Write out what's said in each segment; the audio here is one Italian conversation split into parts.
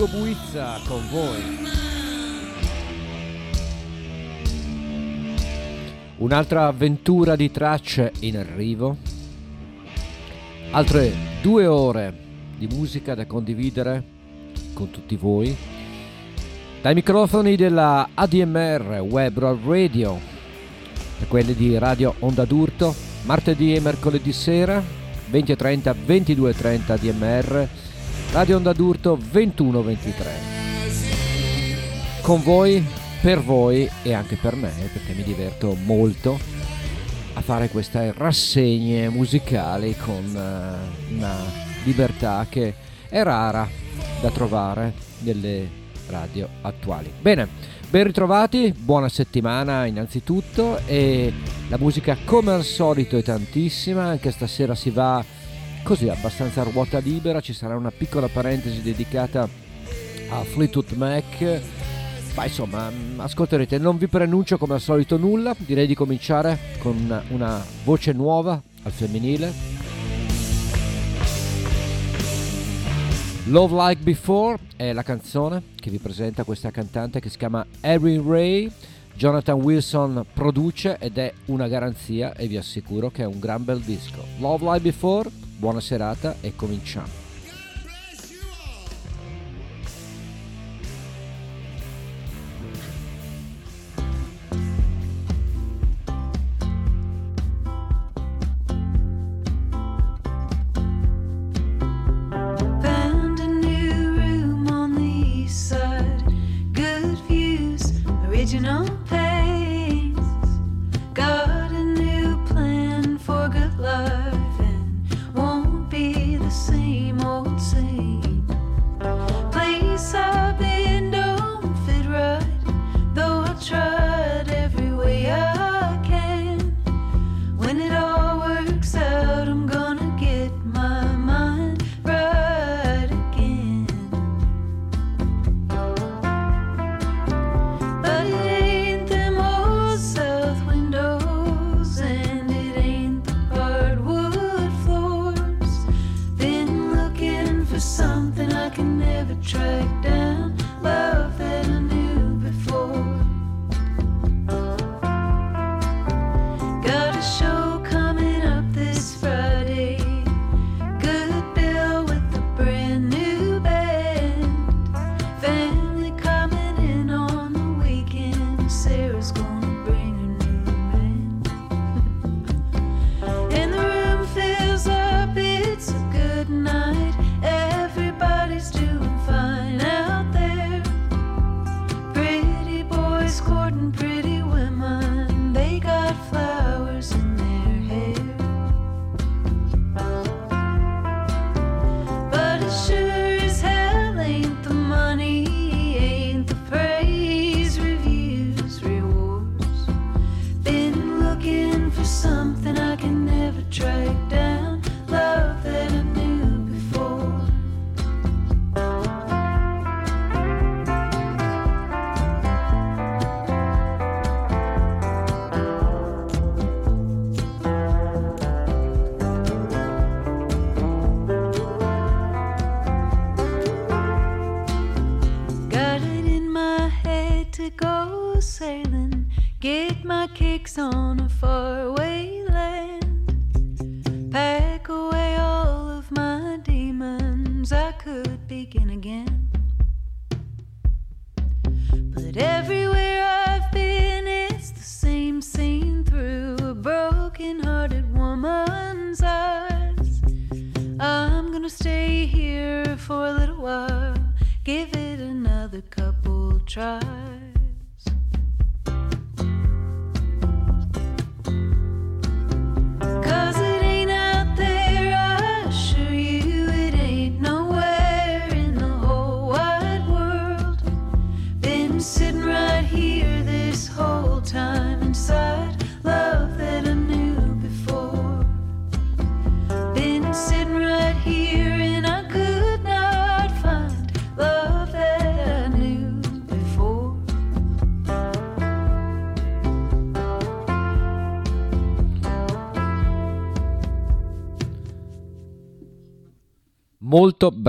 Ugo Buizza con voi. Un'altra avventura di tracce in arrivo. Altre due ore di musica da condividere con tutti voi. Dai microfoni della ADMR Web Radio e quelli di Radio Onda d'Urto, martedì e mercoledì sera 20.30, 22.30 ADMR Radio Onda d'Urto 2123. Con voi, per voi e anche per me, perché mi diverto molto a fare queste rassegne musicali con uh, una libertà che è rara da trovare nelle radio attuali. Bene, ben ritrovati, buona settimana innanzitutto e la musica come al solito è tantissima, anche stasera si va così abbastanza a ruota libera, ci sarà una piccola parentesi dedicata a Fleetwood Mac. Ma insomma, mm, ascolterete, non vi prenuncio come al solito nulla, direi di cominciare con una voce nuova al femminile. Love Like Before è la canzone che vi presenta questa cantante che si chiama Erin Ray. Jonathan Wilson produce ed è una garanzia e vi assicuro che è un gran bel disco. Love Like Before Buona serata e cominciamo.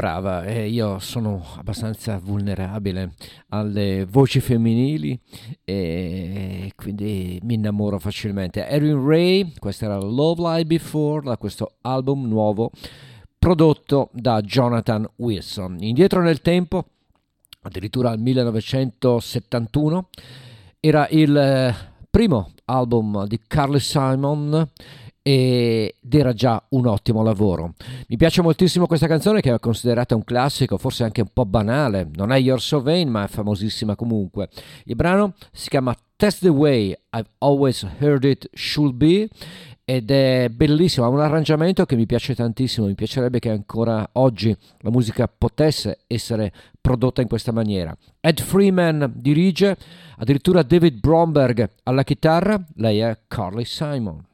Brava e io sono abbastanza vulnerabile alle voci femminili e quindi mi innamoro facilmente. Erin Ray, questa era Love Lie Before, da questo album nuovo prodotto da Jonathan Wilson. Indietro nel tempo, addirittura al 1971, era il eh, primo album di Carly Simon ed era già un ottimo lavoro. Mi piace moltissimo questa canzone che è considerata un classico, forse anche un po' banale, non è You're So Vain ma è famosissima comunque. Il brano si chiama That's the Way I've Always Heard It Should Be ed è bellissimo, ha un arrangiamento che mi piace tantissimo, mi piacerebbe che ancora oggi la musica potesse essere prodotta in questa maniera. Ed Freeman dirige, addirittura David Bromberg alla chitarra, lei è Carly Simon.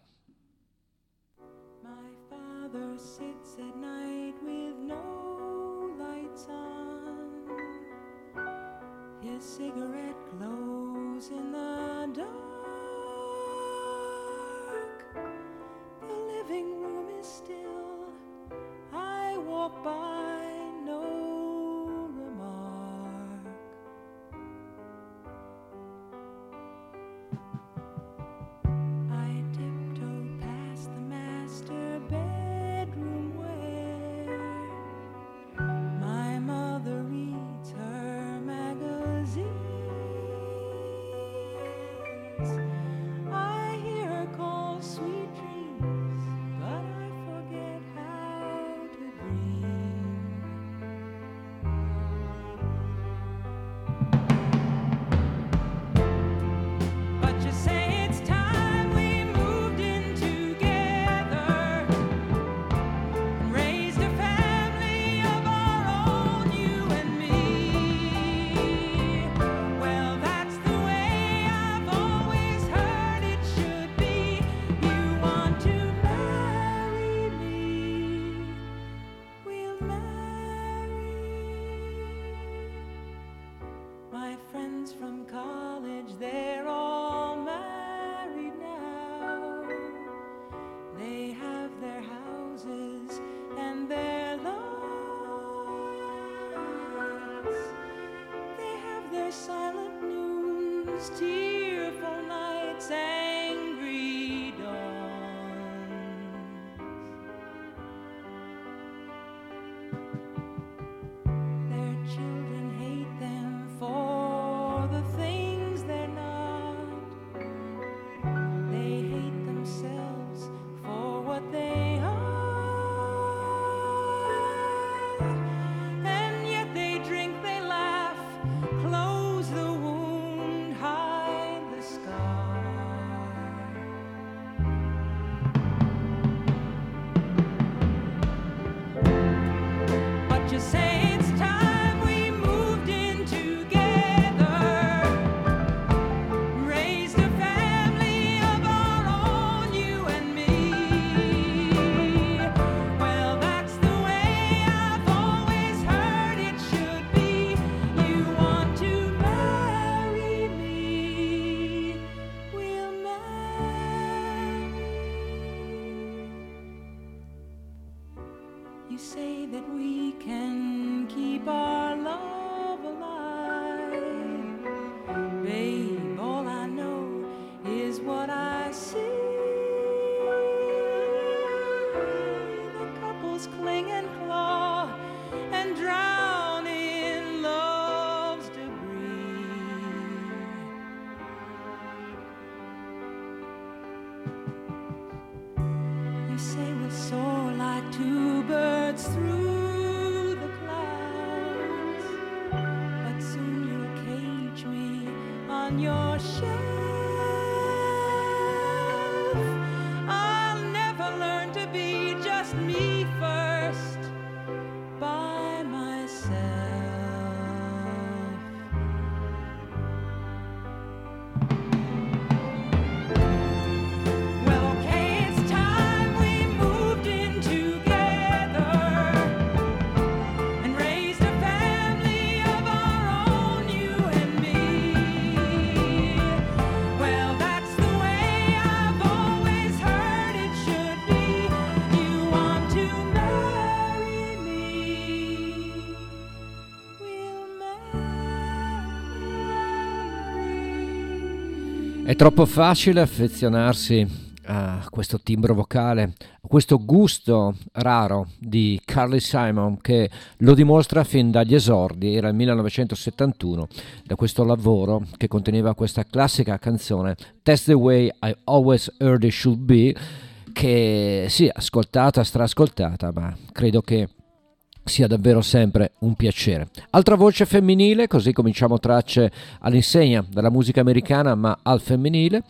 È troppo facile affezionarsi a questo timbro vocale, a questo gusto raro di Carly Simon che lo dimostra fin dagli esordi, era il 1971, da questo lavoro che conteneva questa classica canzone That's the way I always heard it should be, che sì, ascoltata, strascoltata, ma credo che sia davvero sempre un piacere. Altra voce femminile, così cominciamo tracce all'insegna della musica americana ma al femminile,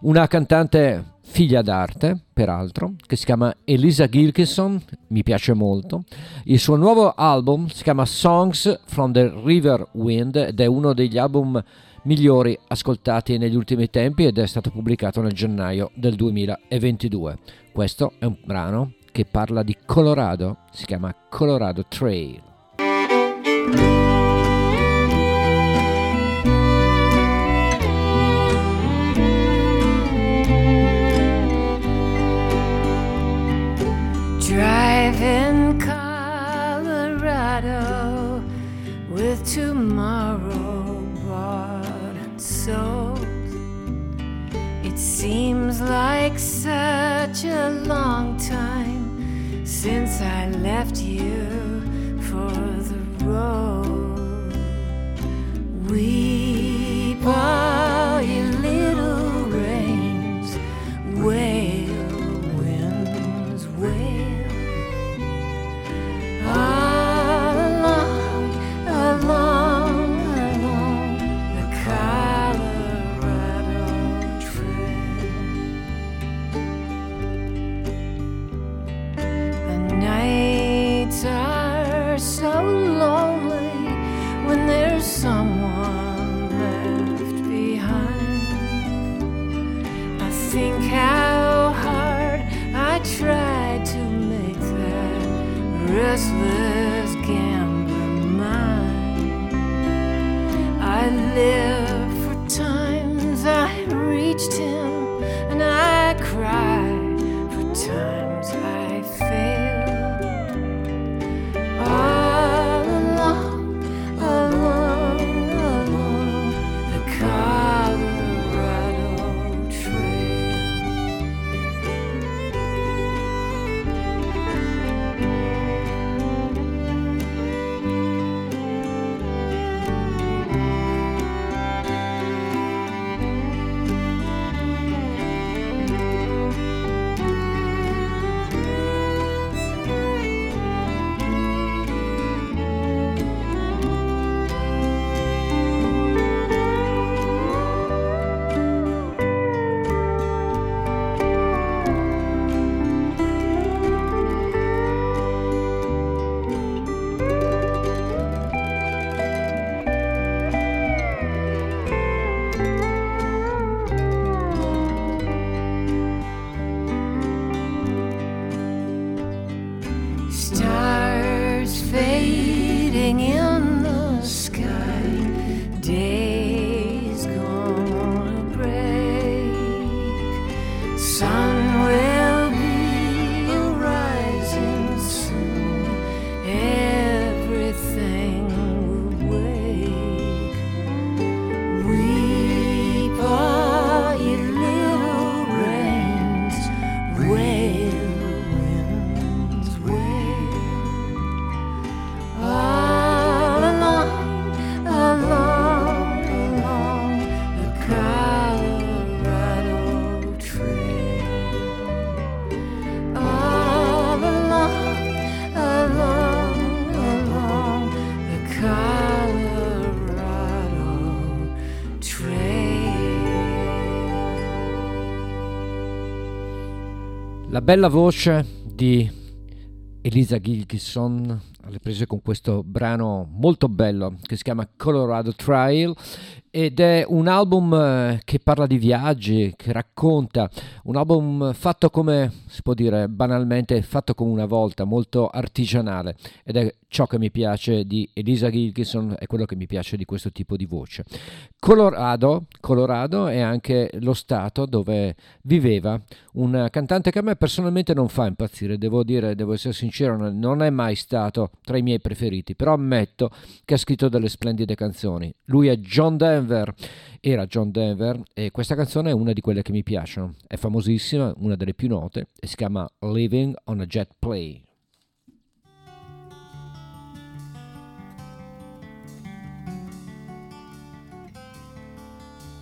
una cantante figlia d'arte, peraltro, che si chiama Elisa Gilkison, mi piace molto. Il suo nuovo album si chiama Songs from the River Wind ed è uno degli album migliori ascoltati negli ultimi tempi ed è stato pubblicato nel gennaio del 2022. Questo è un brano che parla di Colorado, si chiama Colorado Trail. Drive Colorado with tomorrow bought and sold. It seems like such a long time since I left you for the road. Weep all you little rains, wail, think how hard I tried to make that restless gambler mine. I live for times I reached him and I cry for times La bella voce di Elisa Gilkison alle prese con questo brano molto bello che si chiama Colorado Trail ed è un album eh, che parla di viaggi, che racconta, un album fatto come si può dire banalmente, fatto come una volta, molto artigianale ed è ciò che mi piace di Elisa Gilkison, è quello che mi piace di questo tipo di voce. Colorado, Colorado è anche lo stato dove viveva un cantante che a me personalmente non fa impazzire, devo dire, devo essere sincero, non è mai stato tra i miei preferiti, però ammetto che ha scritto delle splendide canzoni. Lui è John Denver. Era John Denver e questa canzone è una di quelle che mi piacciono. È famosissima, una delle più note e si chiama Living on a Jet Plane.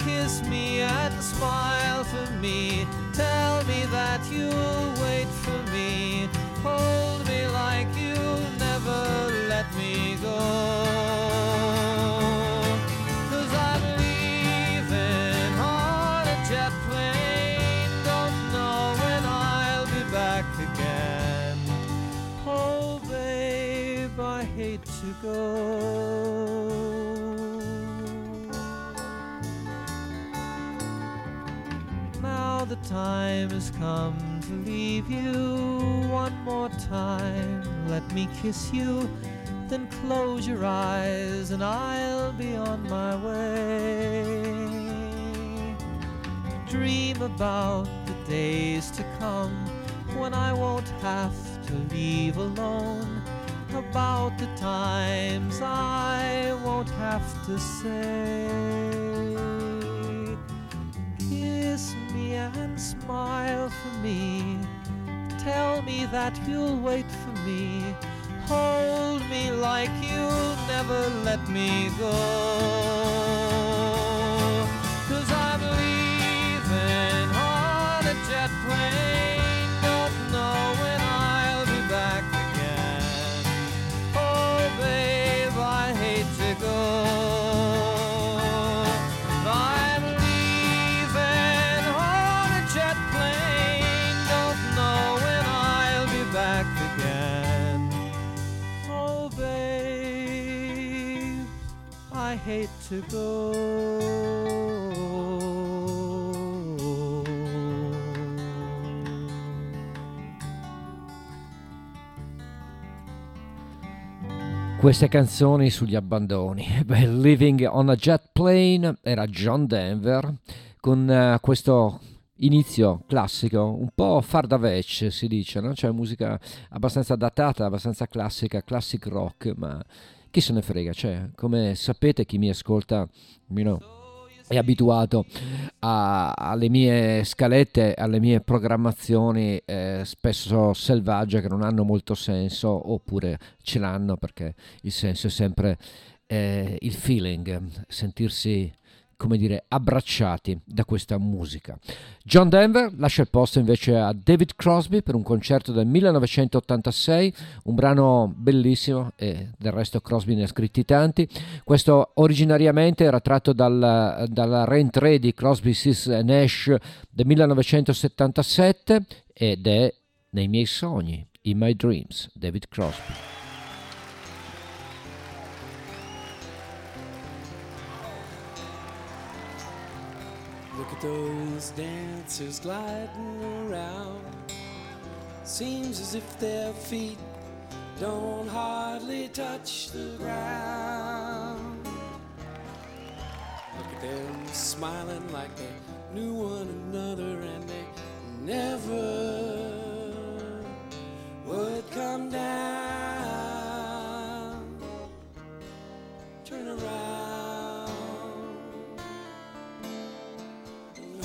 kiss me and smile for me. Tell me that you'll wait for me. Hold me like you'll never let me go. Cause I'm The time has come to leave you one more time. Let me kiss you, then close your eyes, and I'll be on my way. Dream about the days to come when I won't have to leave alone. About the times I won't have to say. Kiss me and smile for me. Tell me that you'll wait for me. Hold me like you'll never let me go. To go. Queste canzoni sugli abbandoni. Living on a Jet Plane era John Denver con eh, questo inizio classico, un po' far da si dice, no? cioè musica abbastanza datata, abbastanza classica, classic rock, ma chi se ne frega, cioè, come sapete chi mi ascolta, know, è abituato a- alle mie scalette, alle mie programmazioni eh, spesso selvagge che non hanno molto senso oppure ce l'hanno perché il senso è sempre eh, il feeling, sentirsi come dire abbracciati da questa musica. John Denver lascia il posto invece a David Crosby per un concerto del 1986, un brano bellissimo e del resto Crosby ne ha scritti tanti. Questo originariamente era tratto dal, dalla Re di Crosby, e Nash del 1977 ed è nei miei sogni, in my dreams, David Crosby. Look at those dancers gliding around. Seems as if their feet don't hardly touch the ground. Look at them smiling like they knew one another and they never would come down. Turn around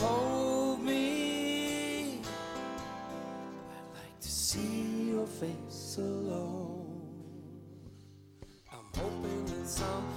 hold me. I'd like to see your face alone. I'm hoping that someone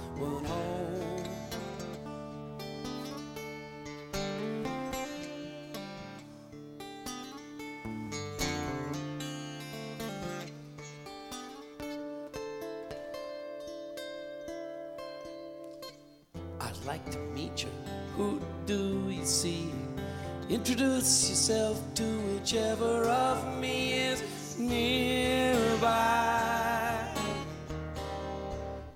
Introduce yourself to whichever of me is nearby.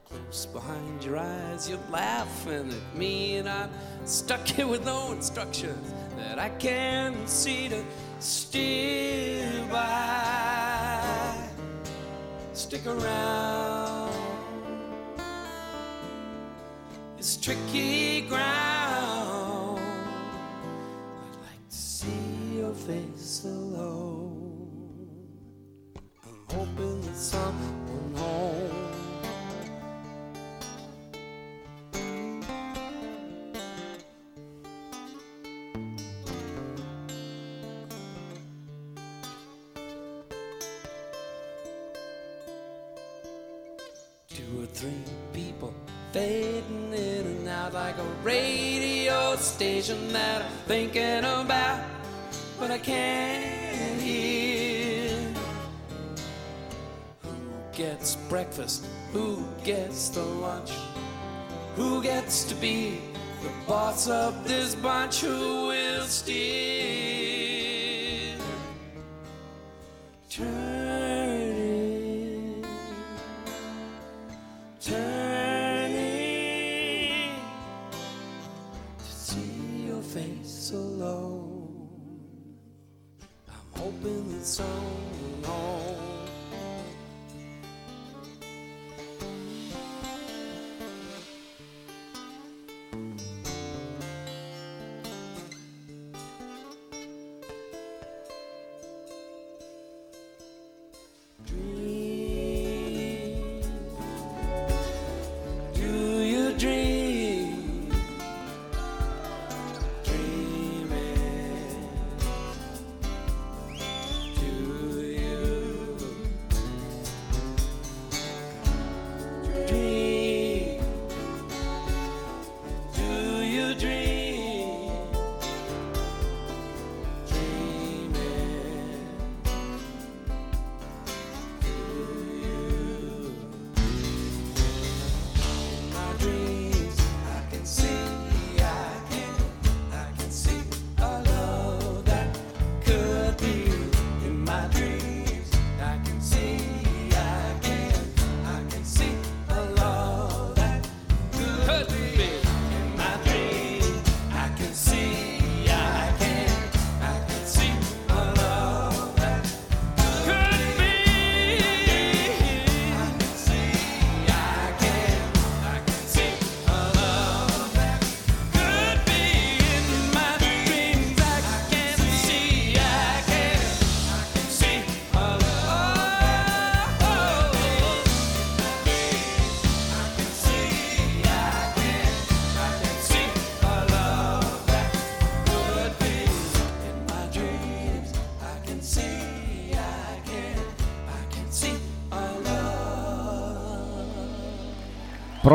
Close behind your eyes, you're laughing at me, and I'm stuck here with no instructions that I can see to steer by. Stick around. It's tricky ground. Face alone. I'm hoping that someone home. Two or three people fading in and out like a radio station that I'm thinking about, but I can't hear. Who gets breakfast? Who gets the lunch? Who gets to be the boss of this bunch? Who will steer?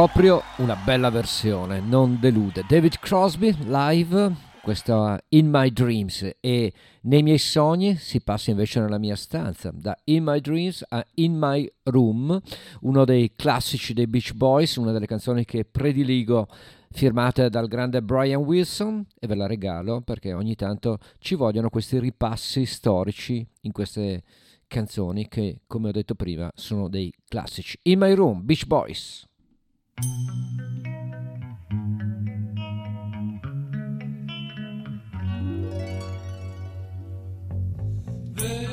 Proprio una bella versione, non delude. David Crosby live, questa In My Dreams e nei miei sogni si passa invece nella mia stanza, da In My Dreams a In My Room, uno dei classici dei Beach Boys, una delle canzoni che prediligo firmate dal grande Brian Wilson e ve la regalo perché ogni tanto ci vogliono questi ripassi storici in queste canzoni che come ho detto prima sono dei classici. In My Room, Beach Boys. There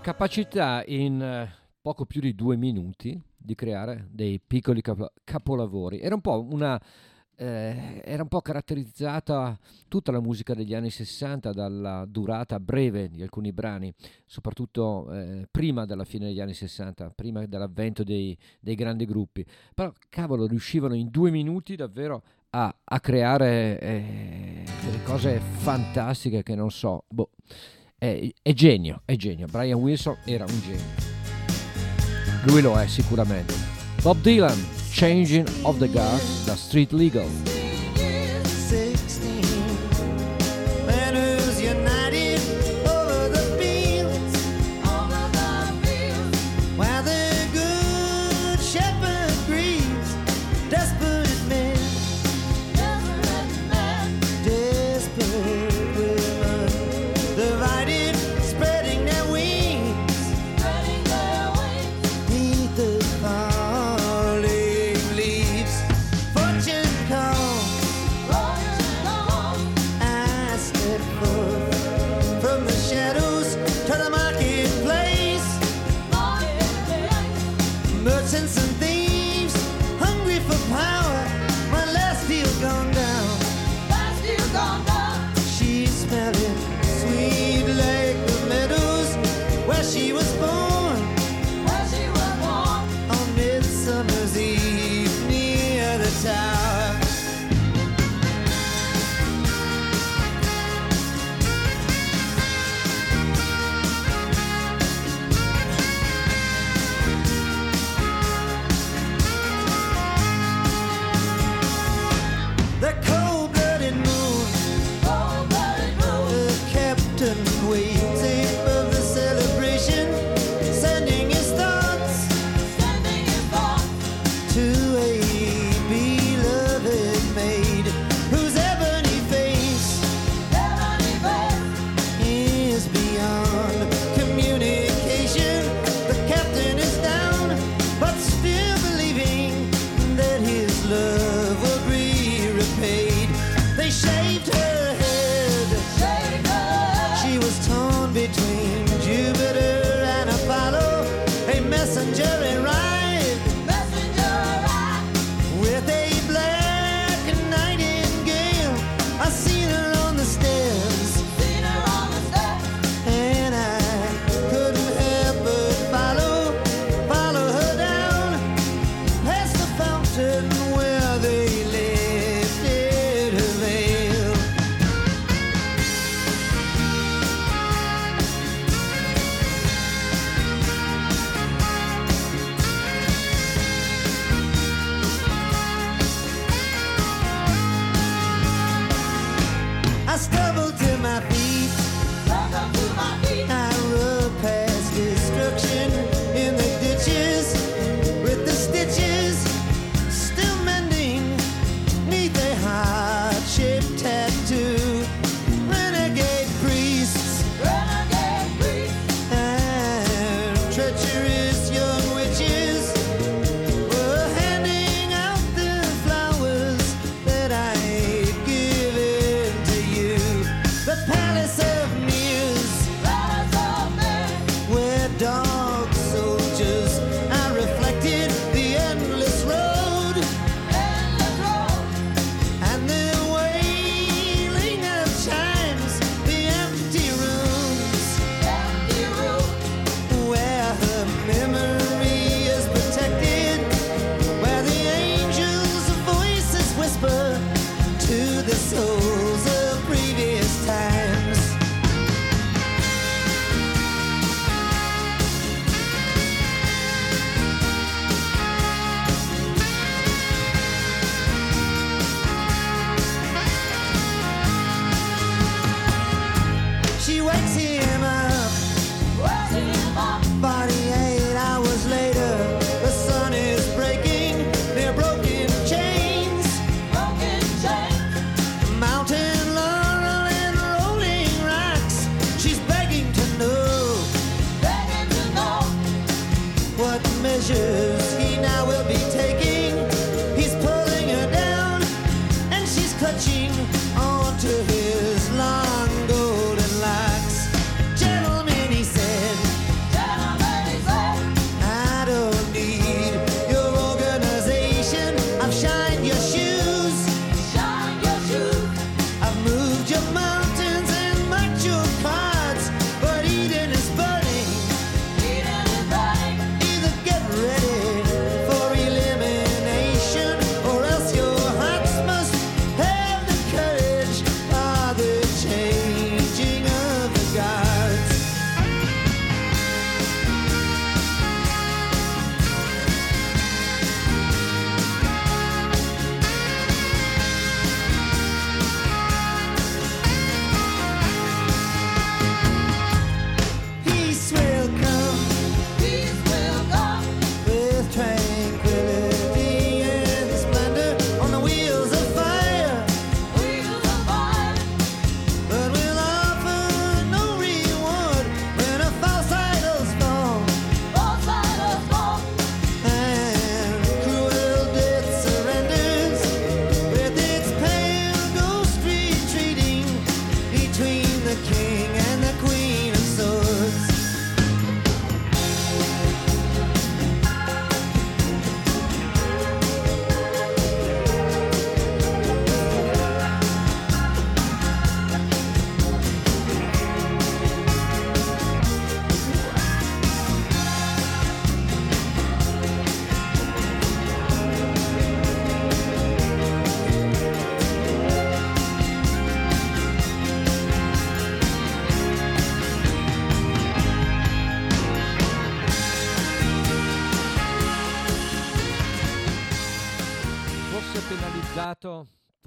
La capacità in eh, poco più di due minuti di creare dei piccoli capolavori. Era un po' una... Eh, era un po' caratterizzata tutta la musica degli anni 60 dalla durata breve di alcuni brani, soprattutto eh, prima della fine degli anni 60, prima dell'avvento dei, dei grandi gruppi. Però cavolo, riuscivano in due minuti davvero a, a creare eh, delle cose fantastiche che non so. Boh è, è genio, è genio. Brian Wilson era un genio. Lui lo è sicuramente. Bob Dylan, Changing of the Guard da Street Legal.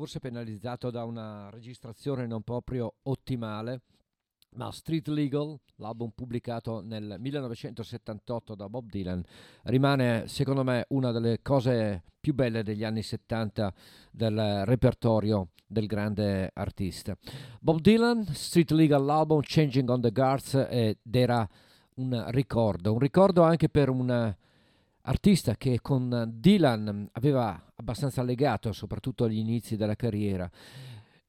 Forse penalizzato da una registrazione non proprio ottimale, ma Street Legal, l'album pubblicato nel 1978 da Bob Dylan, rimane secondo me una delle cose più belle degli anni 70 del repertorio del grande artista. Bob Dylan, Street Legal, l'album Changing on the Guards ed era un ricordo, un ricordo anche per un artista che con Dylan aveva abbastanza legato, soprattutto agli inizi della carriera.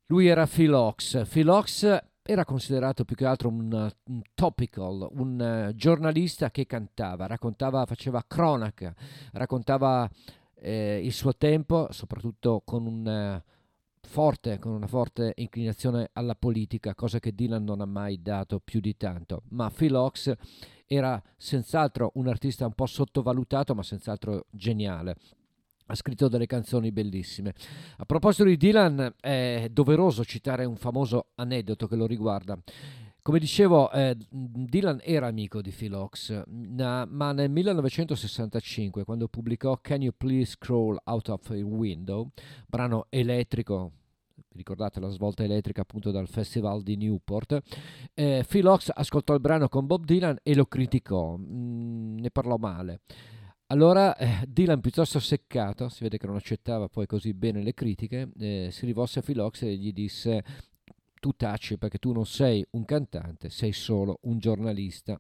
Lui era Phil Ox. Phil Ox era considerato più che altro un, un topical, un eh, giornalista che cantava, raccontava, faceva cronaca, raccontava eh, il suo tempo, soprattutto con un eh, forte, con una forte inclinazione alla politica, cosa che Dylan non ha mai dato più di tanto. Ma Phil Ox era senz'altro un artista un po' sottovalutato, ma senz'altro geniale. Ha scritto delle canzoni bellissime. A proposito di Dylan, è doveroso citare un famoso aneddoto che lo riguarda. Come dicevo, eh, Dylan era amico di Phil Ox, na- ma nel 1965, quando pubblicò Can You Please Crawl Out of a Window, brano elettrico, ricordate la svolta elettrica appunto dal festival di Newport, eh, Phil Ox ascoltò il brano con Bob Dylan e lo criticò, mm, ne parlò male. Allora eh, Dylan, piuttosto seccato, si vede che non accettava poi così bene le critiche, eh, si rivolse a Phil Ox e gli disse tu taci perché tu non sei un cantante, sei solo un giornalista.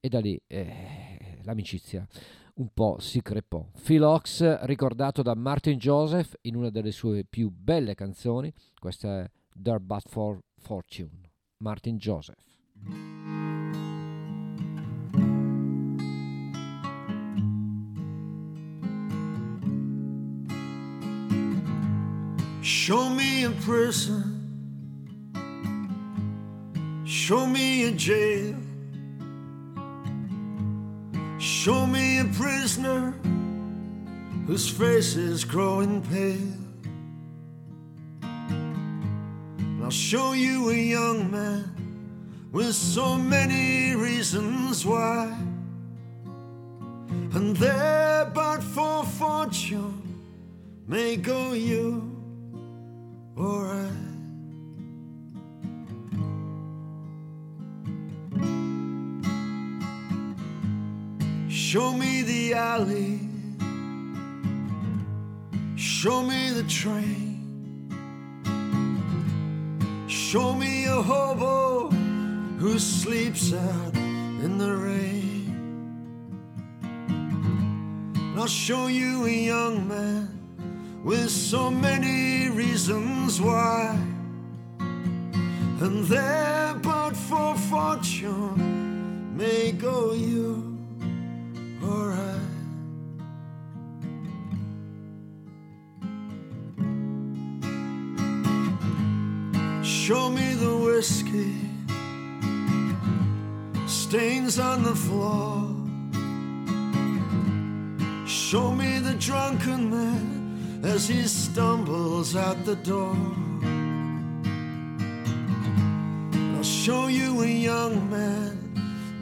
E da lì eh, l'amicizia un po' si crepò. Phil Ox, ricordato da Martin Joseph in una delle sue più belle canzoni, questa è There But For Fortune, Martin Joseph. Show me a prison. Show me a jail. Show me a prisoner whose face is growing pale. And I'll show you a young man with so many reasons why. And there, but for fortune, may go you or I. Show me the alley. Show me the train. Show me a hobo who sleeps out in the rain. And I'll show you a young man with so many reasons why. And there, but for fortune, may go you Show me the whiskey stains on the floor. Show me the drunken man as he stumbles out the door. I'll show you a young man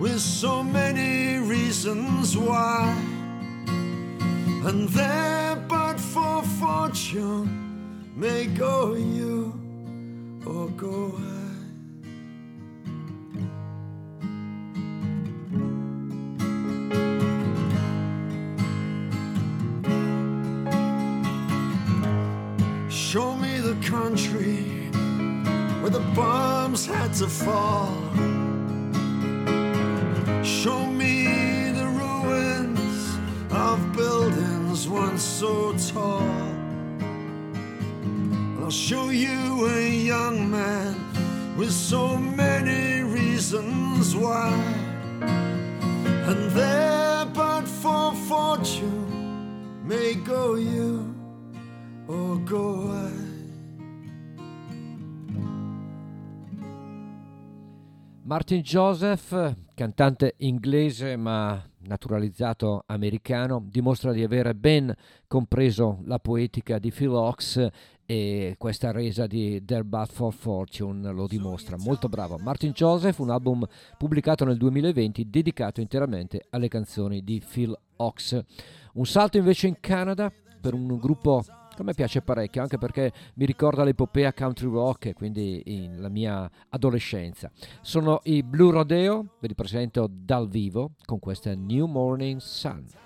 with so many reasons why. And there, but for fortune, may go you or go I. Show me the country where the bombs had to fall. Show you a young man with so many reasons why. And there, but for fortune, may go you or go I. Martin Joseph, cantante inglese ma naturalizzato americano, dimostra di avere ben compreso la poetica di Phil Ox e questa resa di Their But for Fortune lo dimostra. Molto bravo. Martin Joseph, un album pubblicato nel 2020 dedicato interamente alle canzoni di Phil Ox. Un salto invece in Canada per un gruppo che a me piace parecchio, anche perché mi ricorda l'epopea country rock, quindi la mia adolescenza. Sono i Blue Rodeo, ve li presento dal vivo con questa New Morning Sun.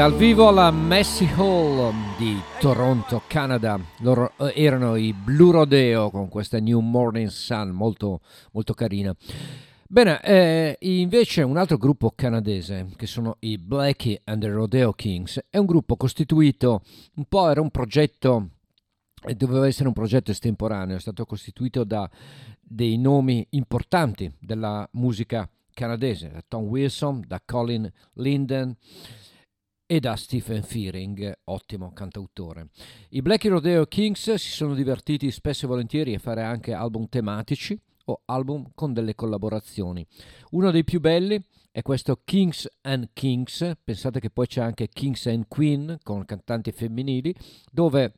Dal vivo alla Messi Hall di Toronto, Canada, loro eh, erano i Blue Rodeo con questa New Morning Sun, molto, molto carina. Bene, eh, invece un altro gruppo canadese che sono i Blackie and the Rodeo Kings è un gruppo costituito, un po' era un progetto, eh, doveva essere un progetto estemporaneo, è stato costituito da dei nomi importanti della musica canadese, da Tom Wilson, da Colin Linden e da Stephen Fearing, ottimo cantautore. I Black Rodeo Kings si sono divertiti spesso e volentieri a fare anche album tematici o album con delle collaborazioni. Uno dei più belli è questo Kings and Kings, pensate che poi c'è anche Kings and Queen con cantanti femminili, dove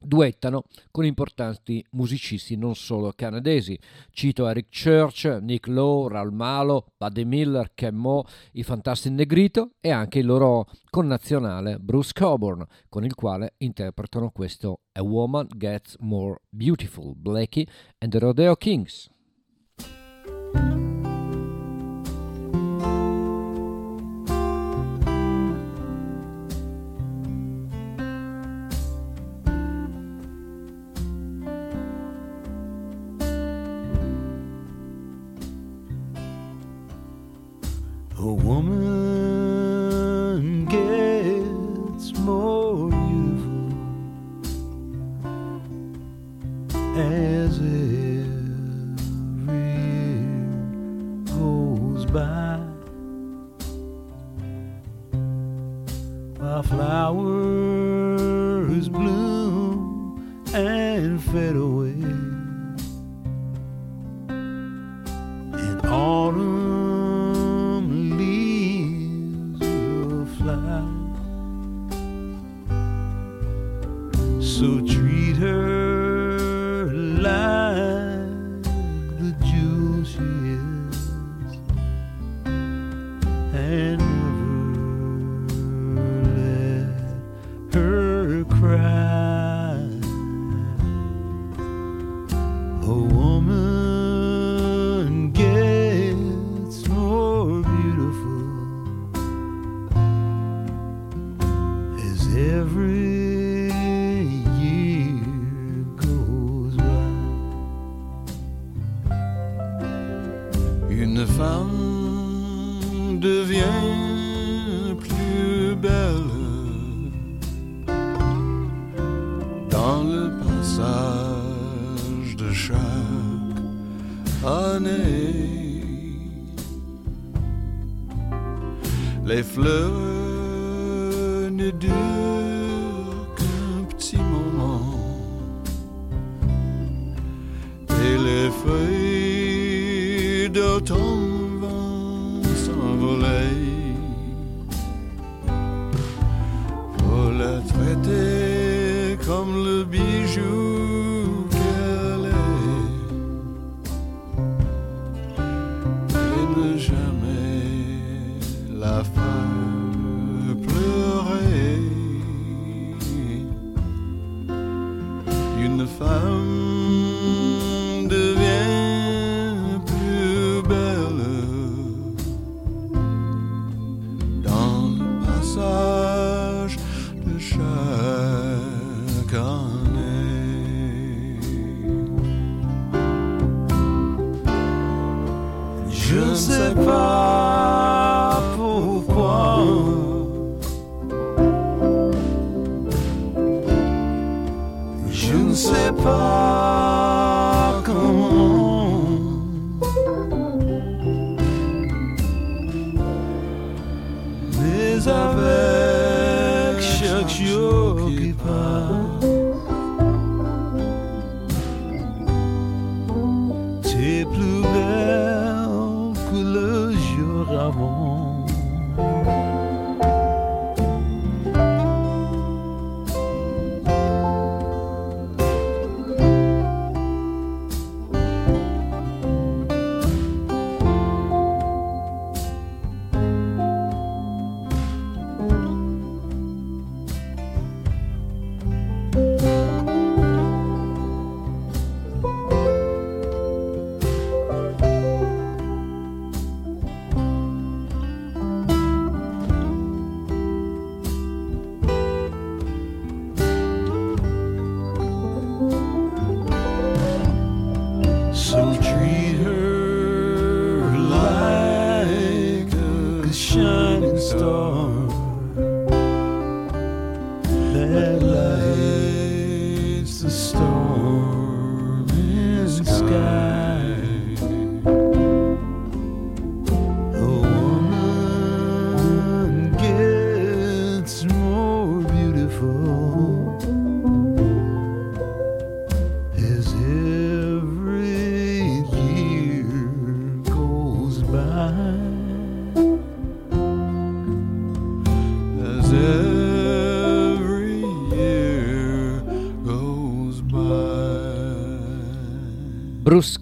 duettano con importanti musicisti non solo canadesi. Cito Eric Church, Nick Lowe, Raul Malo, Buddy Miller, Ken Mo, i Fantastic Negrito e anche il loro connazionale Bruce Coburn, con il quale interpretano questo A Woman Gets More Beautiful, Blackie and the Rodeo Kings.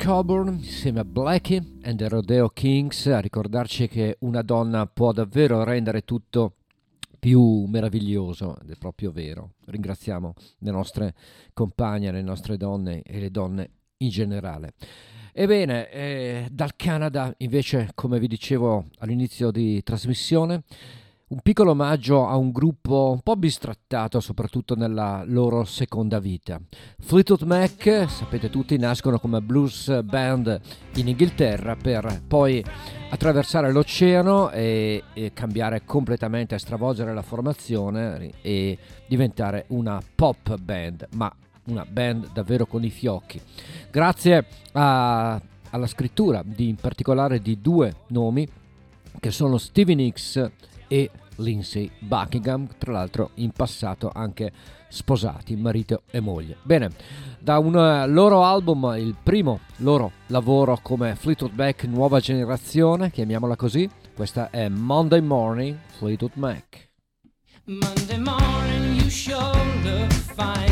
Coburn insieme a Blackie and the Rodeo Kings a ricordarci che una donna può davvero rendere tutto più meraviglioso ed è proprio vero. Ringraziamo le nostre compagne, le nostre donne e le donne in generale. Ebbene, eh, dal Canada invece, come vi dicevo all'inizio di trasmissione, un piccolo omaggio a un gruppo un po' bistrattato, soprattutto nella loro seconda vita. Fleetwood Mac, sapete tutti, nascono come blues band in Inghilterra per poi attraversare l'oceano e, e cambiare completamente, stravolgere la formazione e diventare una pop band, ma una band davvero con i fiocchi. Grazie a- alla scrittura di, in particolare di due nomi che sono Stevie Nicks e Lindsay Buckingham, tra l'altro in passato anche sposati, marito e moglie. Bene, da un eh, loro album, il primo loro lavoro come Fleetwood Mac nuova generazione, chiamiamola così, questa è Monday Morning Fleetwood Mac. Monday morning, you sure look fine.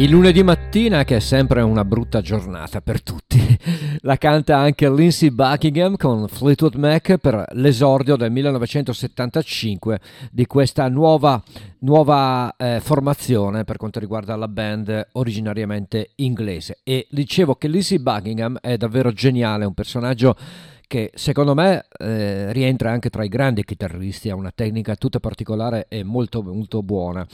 Il lunedì mattina, che è sempre una brutta giornata per tutti, la canta anche Lindsay Buckingham con Fleetwood Mac per l'esordio del 1975 di questa nuova, nuova eh, formazione per quanto riguarda la band originariamente inglese. E dicevo che Lindsay Buckingham è davvero geniale, un personaggio che secondo me eh, rientra anche tra i grandi chitarristi, ha una tecnica tutta particolare e molto molto buona,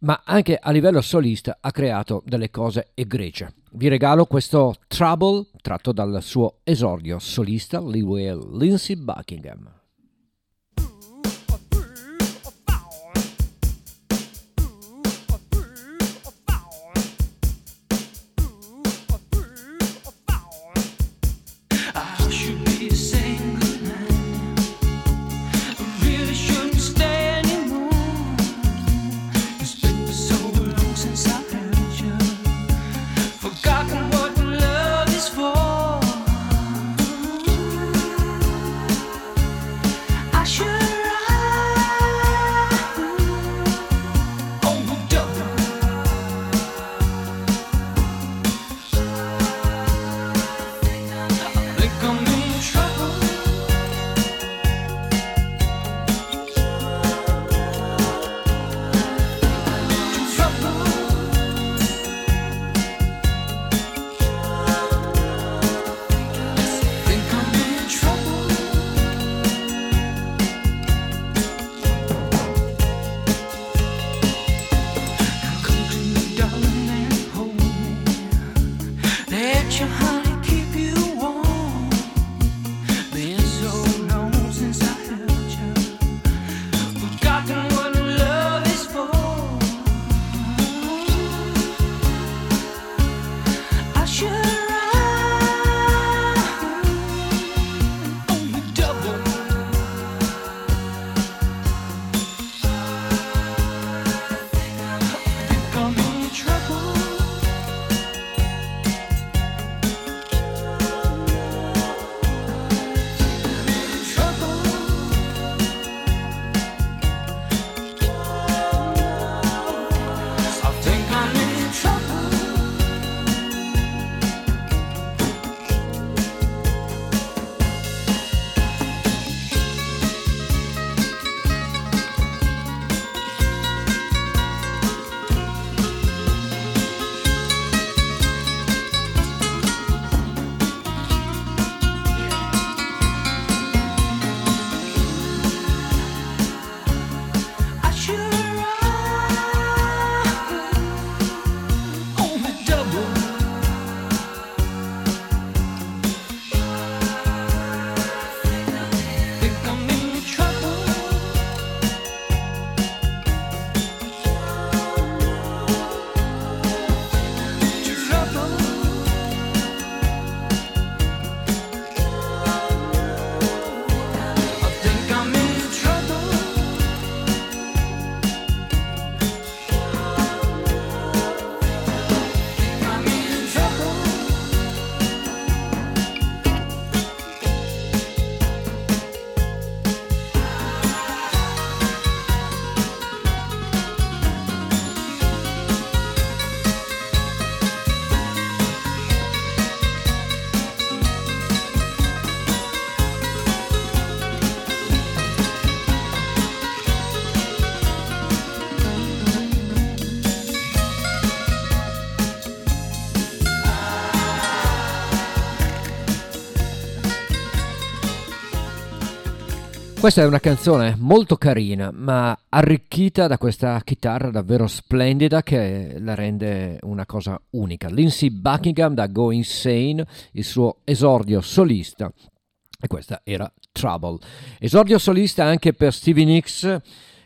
ma anche a livello solista ha creato delle cose egregie. Vi regalo questo Trouble tratto dal suo esordio solista Lindsay Buckingham. Questa è una canzone molto carina, ma arricchita da questa chitarra davvero splendida che la rende una cosa unica. Lindsay Buckingham da Go Insane, il suo esordio solista. E questa era Trouble. Esordio solista anche per Stevie Nicks,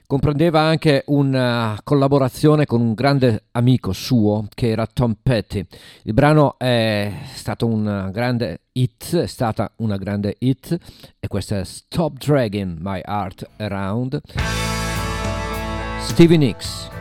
comprendeva anche una collaborazione con un grande amico suo che era Tom Petty. Il brano è stato un grande hit, è stata una grande hit e questa è Stop Dragging My Heart Around. Stevie Nicks.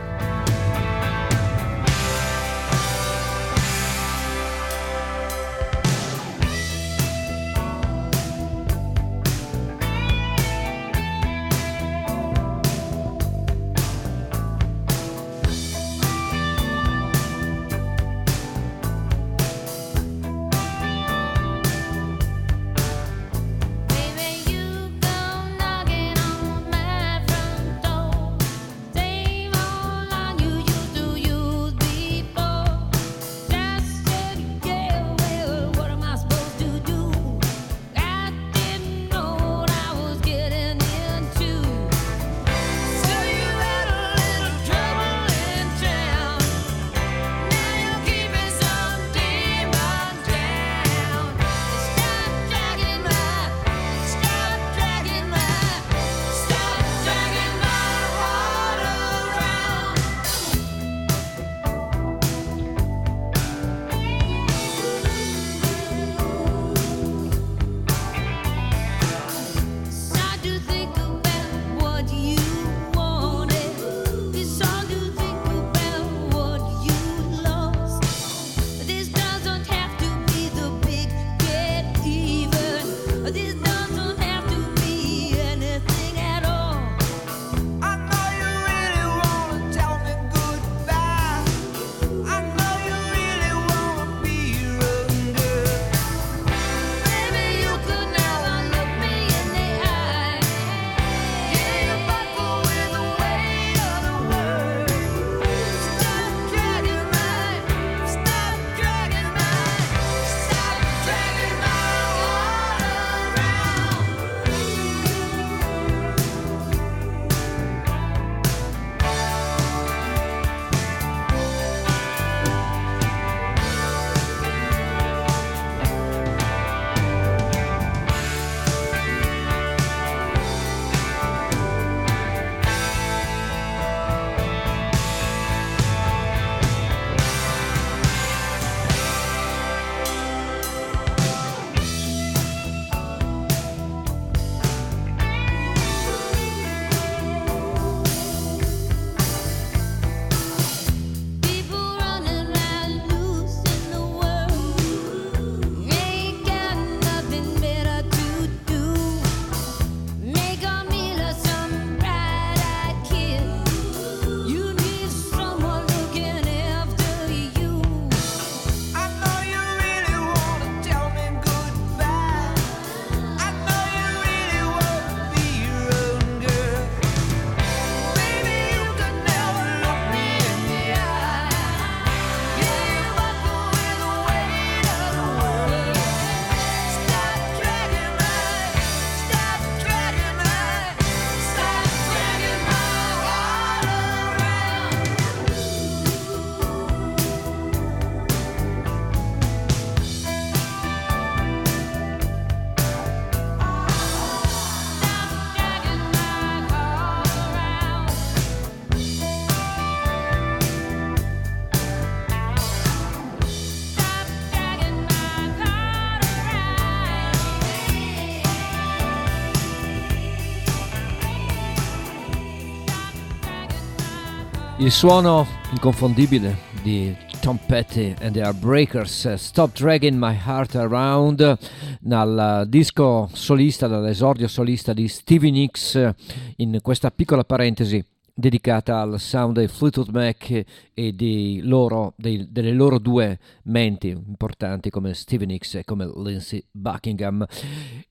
Il suono inconfondibile di Tom Petty and the Heartbreakers, Stop Dragging My Heart Around, dal disco solista, dall'esordio solista di Stevie Nicks, in questa piccola parentesi dedicata al sound dei Fleetwood Mac e loro, dei- delle loro due menti importanti come Stevie Nicks e come Lindsay Buckingham.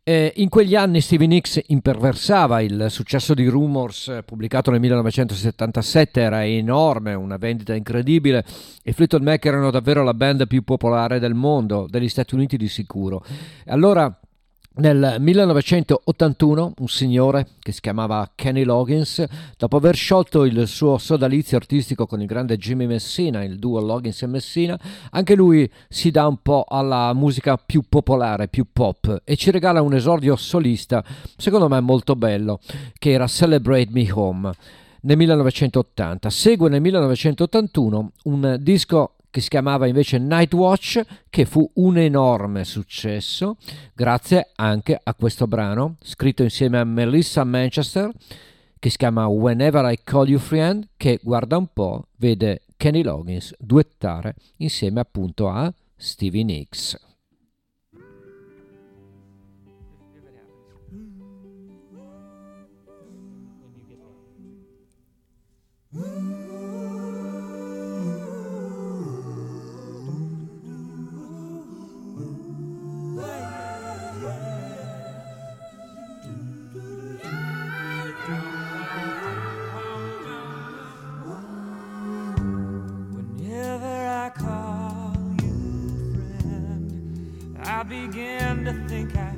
Eh, in quegli anni Stevie Nicks imperversava il successo di Rumors pubblicato nel 1977 era enorme, una vendita incredibile e Fleetwood Mac erano davvero la band più popolare del mondo, degli Stati Uniti di sicuro. Allora Nel 1981 un signore che si chiamava Kenny Loggins, dopo aver sciolto il suo sodalizio artistico con il grande Jimmy Messina, il duo Loggins e Messina, anche lui si dà un po' alla musica più popolare, più pop e ci regala un esordio solista, secondo me molto bello, che era Celebrate Me Home nel 1980. Segue nel 1981 un disco che si chiamava invece Night Watch, che fu un enorme successo, grazie anche a questo brano, scritto insieme a Melissa Manchester, che si chiama Whenever I Call You Friend, che guarda un po', vede Kenny Loggins duettare insieme appunto a Stevie Nicks. cat.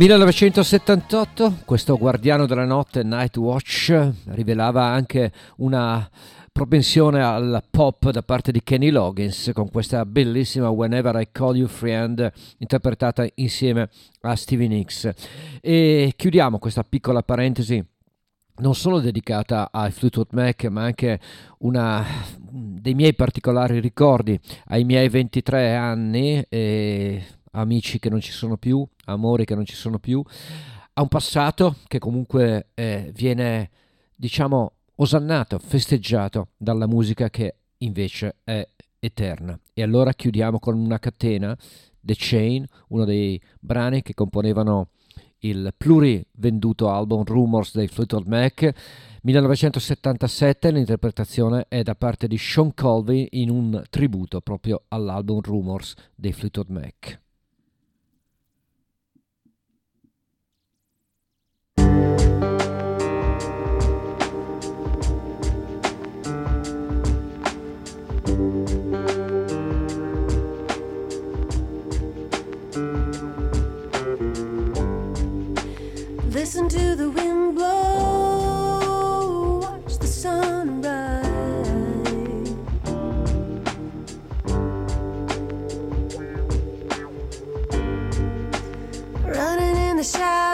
1978, questo guardiano della notte, Night Watch, rivelava anche una propensione al pop da parte di Kenny Loggins con questa bellissima Whenever I Call You Friend interpretata insieme a Stevie Nicks. E chiudiamo questa piccola parentesi non solo dedicata ai Fleetwood Mac, ma anche una dei miei particolari ricordi ai miei 23 anni, e amici che non ci sono più, amori che non ci sono più, a un passato che comunque eh, viene, diciamo, osannato, festeggiato dalla musica che invece è eterna. E allora chiudiamo con una catena, The Chain, uno dei brani che componevano il plurivenduto album Rumors dei Fleetwood Mac. 1977 l'interpretazione è da parte di Sean Colvin in un tributo proprio all'album Rumors dei Fleetwood Mac. The wind blow, watch the sun rise. Running in the shadows,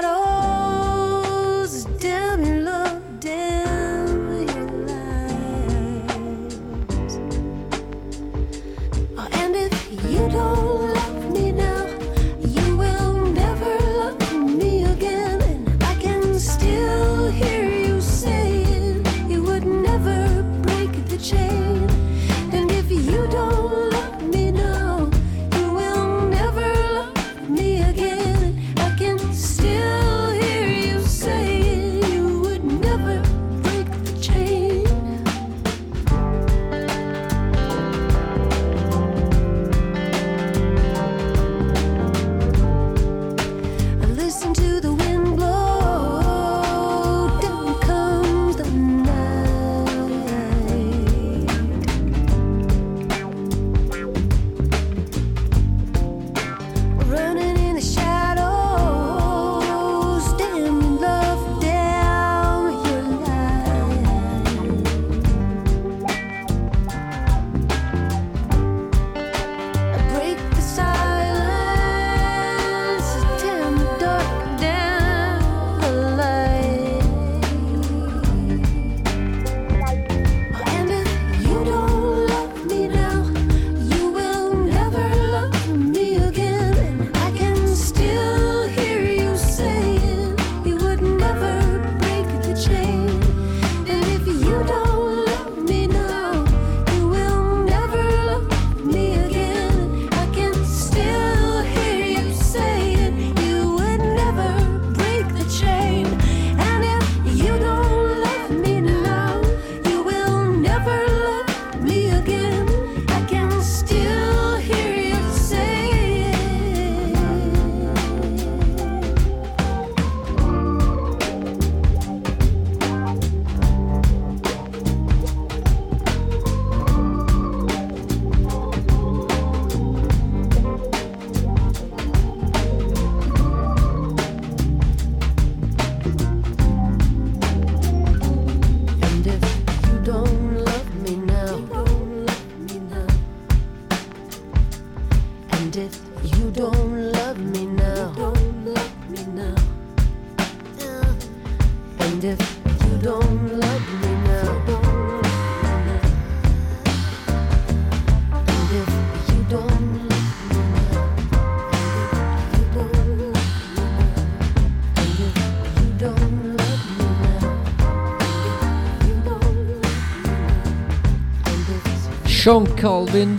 if you don't love me now, and if you don't love me now, and if you don't love me now. Sean Colvin,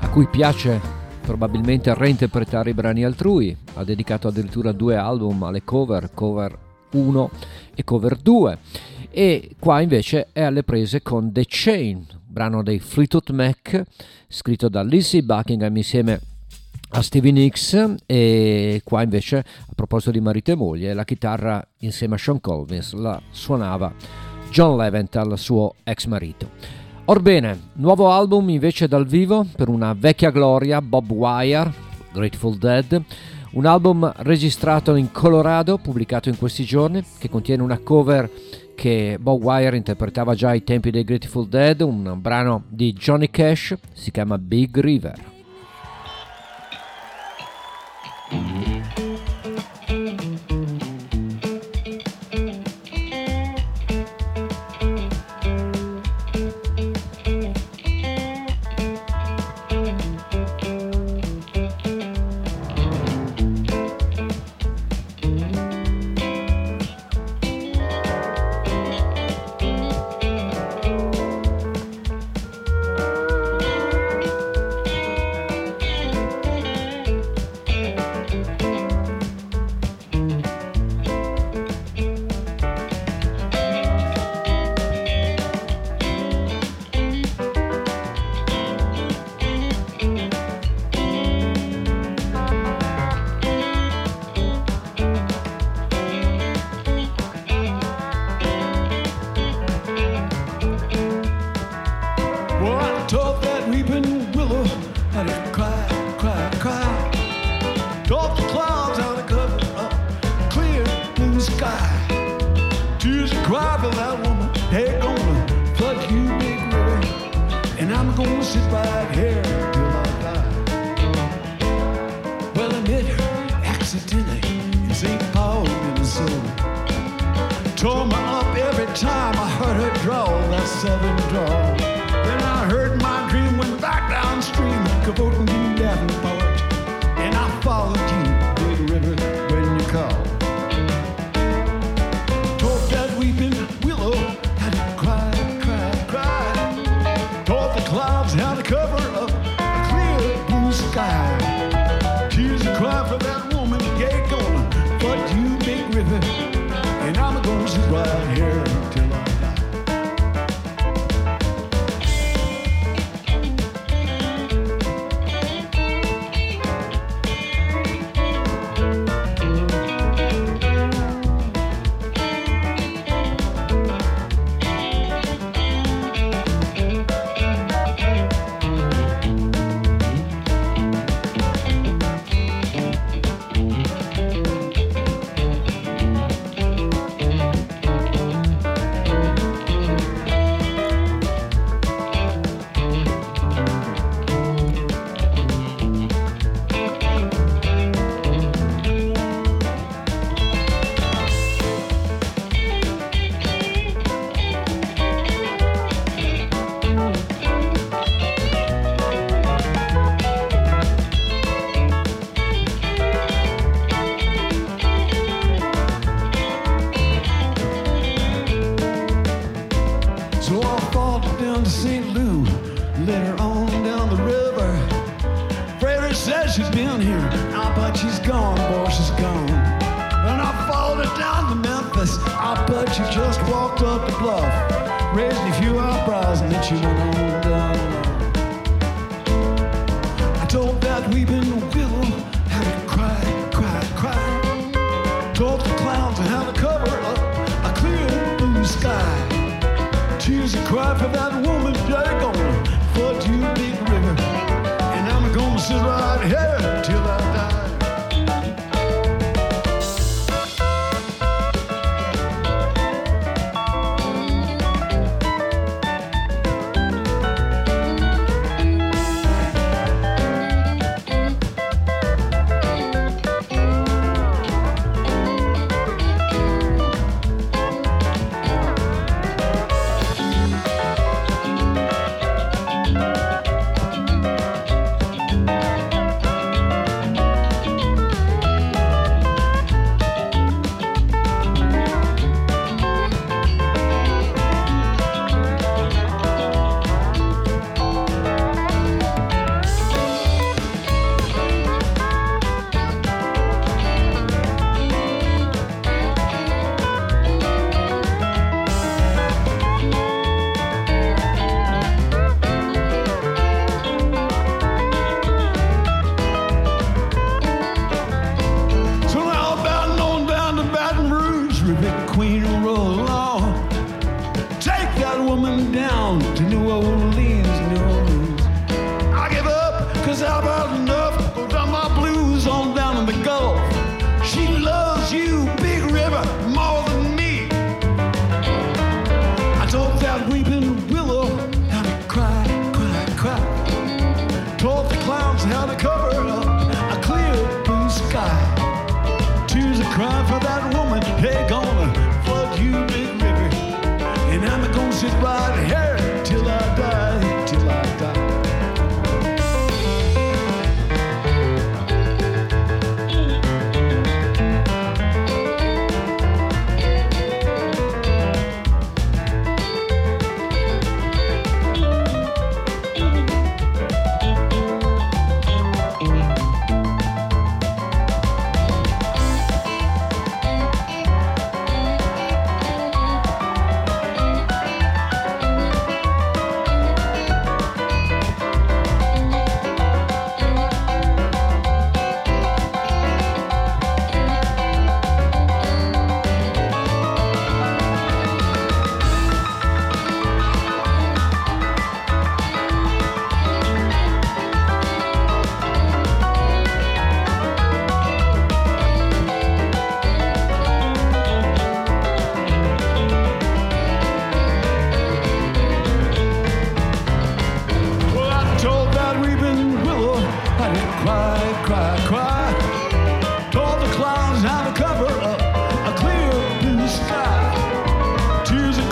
a cui piace probabilmente reinterpretare i brani altrui, ha dedicato addirittura due album alle cover, cover 1 e cover 2, e qua invece è alle prese con The Chain, brano dei Fleetwood Mac, scritto da Lizzie Buckingham insieme a Stevie Nicks. E qua invece a proposito di marito e moglie la chitarra insieme a Sean Collins la suonava John Leventhal suo ex marito. Orbene, nuovo album invece dal vivo per una vecchia gloria, Bob Wire, Grateful Dead, un album registrato in Colorado, pubblicato in questi giorni, che contiene una cover che Bob Wire interpretava già ai tempi dei Grateful Dead, un brano di Johnny Cash, si chiama Big River.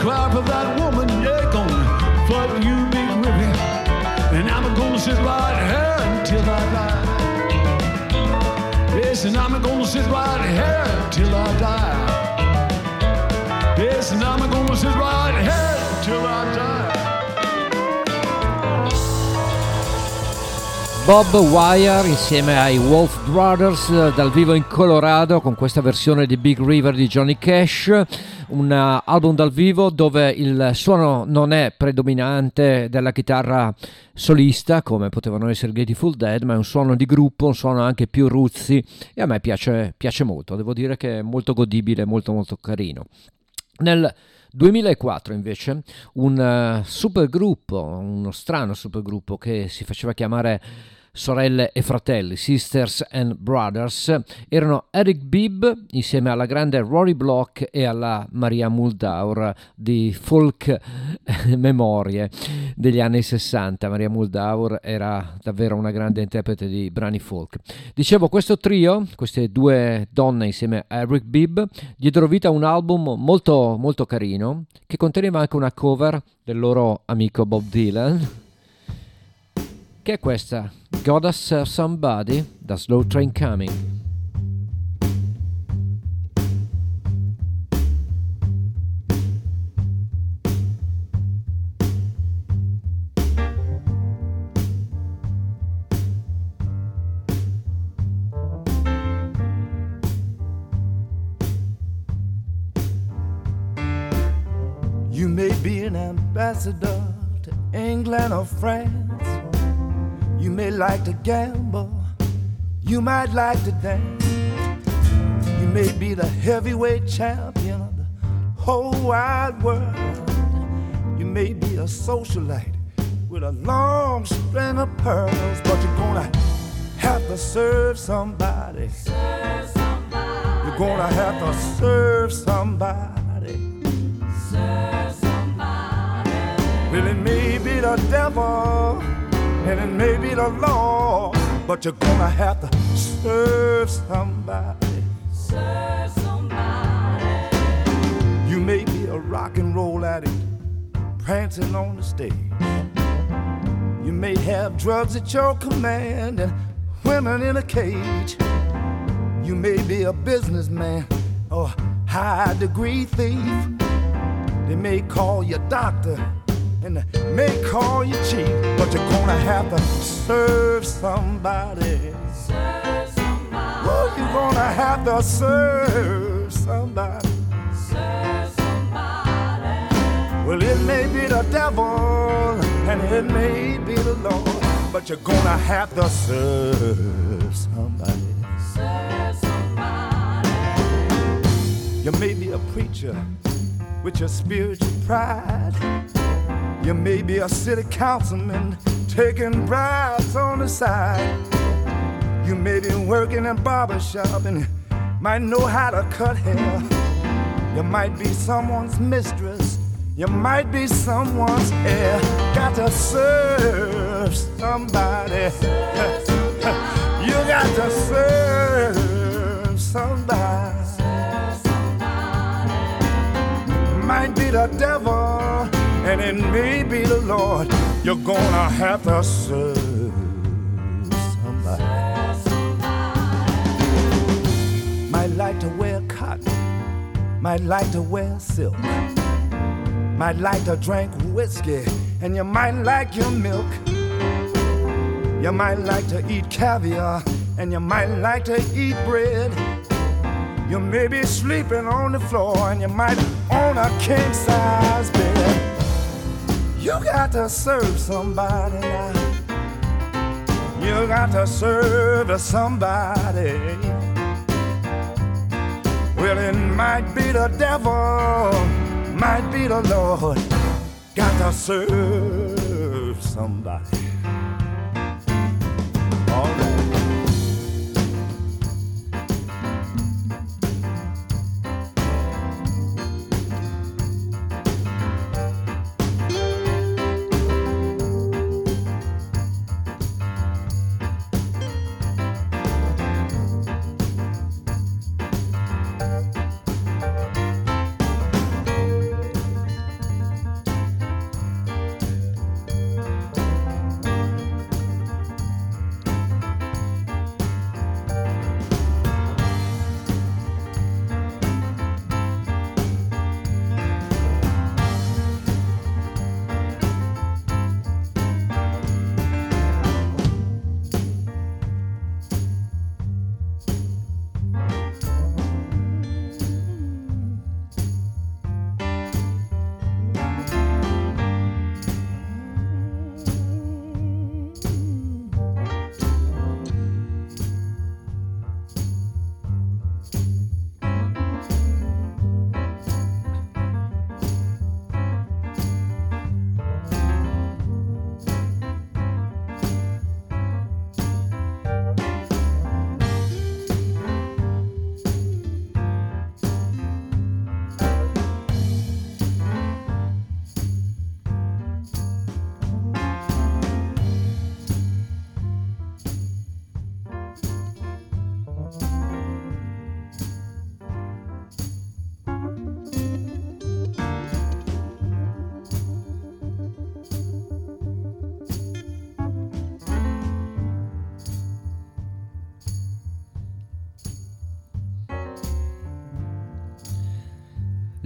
cry for that woman, yeah, gonna flood you big river. And I'm gonna sit right here until I die. Yes, and I'm gonna sit right here till I die. Yes, and I'm gonna sit right here till I die. Bob Wire insieme ai Wolf Brothers eh, dal vivo in Colorado con questa versione di Big River di Johnny Cash, un eh, album dal vivo dove il suono non è predominante della chitarra solista come potevano essere Grateful Dead, ma è un suono di gruppo, un suono anche più ruzzi e a me piace, piace molto, devo dire che è molto godibile, molto molto carino. Nel 2004 invece un eh, supergruppo, uno strano supergruppo che si faceva chiamare Sorelle e Fratelli, Sisters and Brothers, erano Eric Bibb insieme alla grande Rory Block e alla Maria Muldaur di folk memorie degli anni 60. Maria Muldaur era davvero una grande interprete di brani folk. Dicevo, questo trio, queste due donne insieme a Eric Bibb, diedero vita a un album molto, molto carino che conteneva anche una cover del loro amico Bob Dylan, che è questa, Gotta Serve Somebody, da Slow Train Coming. Ambassador to England or France. You may like to gamble. You might like to dance. You may be the heavyweight champion of the whole wide world. You may be a socialite with a long string of pearls, but you're gonna have to serve somebody. You're gonna have to serve somebody. Well, it may be the devil and it may be the law, but you're gonna have to serve somebody. serve somebody. You may be a rock and roll addict prancing on the stage. You may have drugs at your command and women in a cage. You may be a businessman or high degree thief. They may call you doctor and they may call you chief, but you're gonna have to serve somebody. Oh, you're gonna have to serve somebody. Well, it may be the devil and it may be the Lord, but you're gonna have to serve somebody. You may be a preacher with your spiritual pride. You may be a city councilman taking bribes on the side. You may be working in barber shop and might know how to cut hair. You might be someone's mistress. You might be someone's heir. Got to serve somebody. you got to serve somebody. Might be the devil and it may be the Lord. You're gonna have to serve somebody. Might like to wear cotton, might like to wear silk, might like to drink whiskey, and you might like your milk. You might like to eat caviar, and you might like to eat bread. You may be sleeping on the floor, and you might own a king size bed. You got to serve somebody now. You got to serve somebody. Well, it might be the devil, might be the Lord. Got to serve somebody.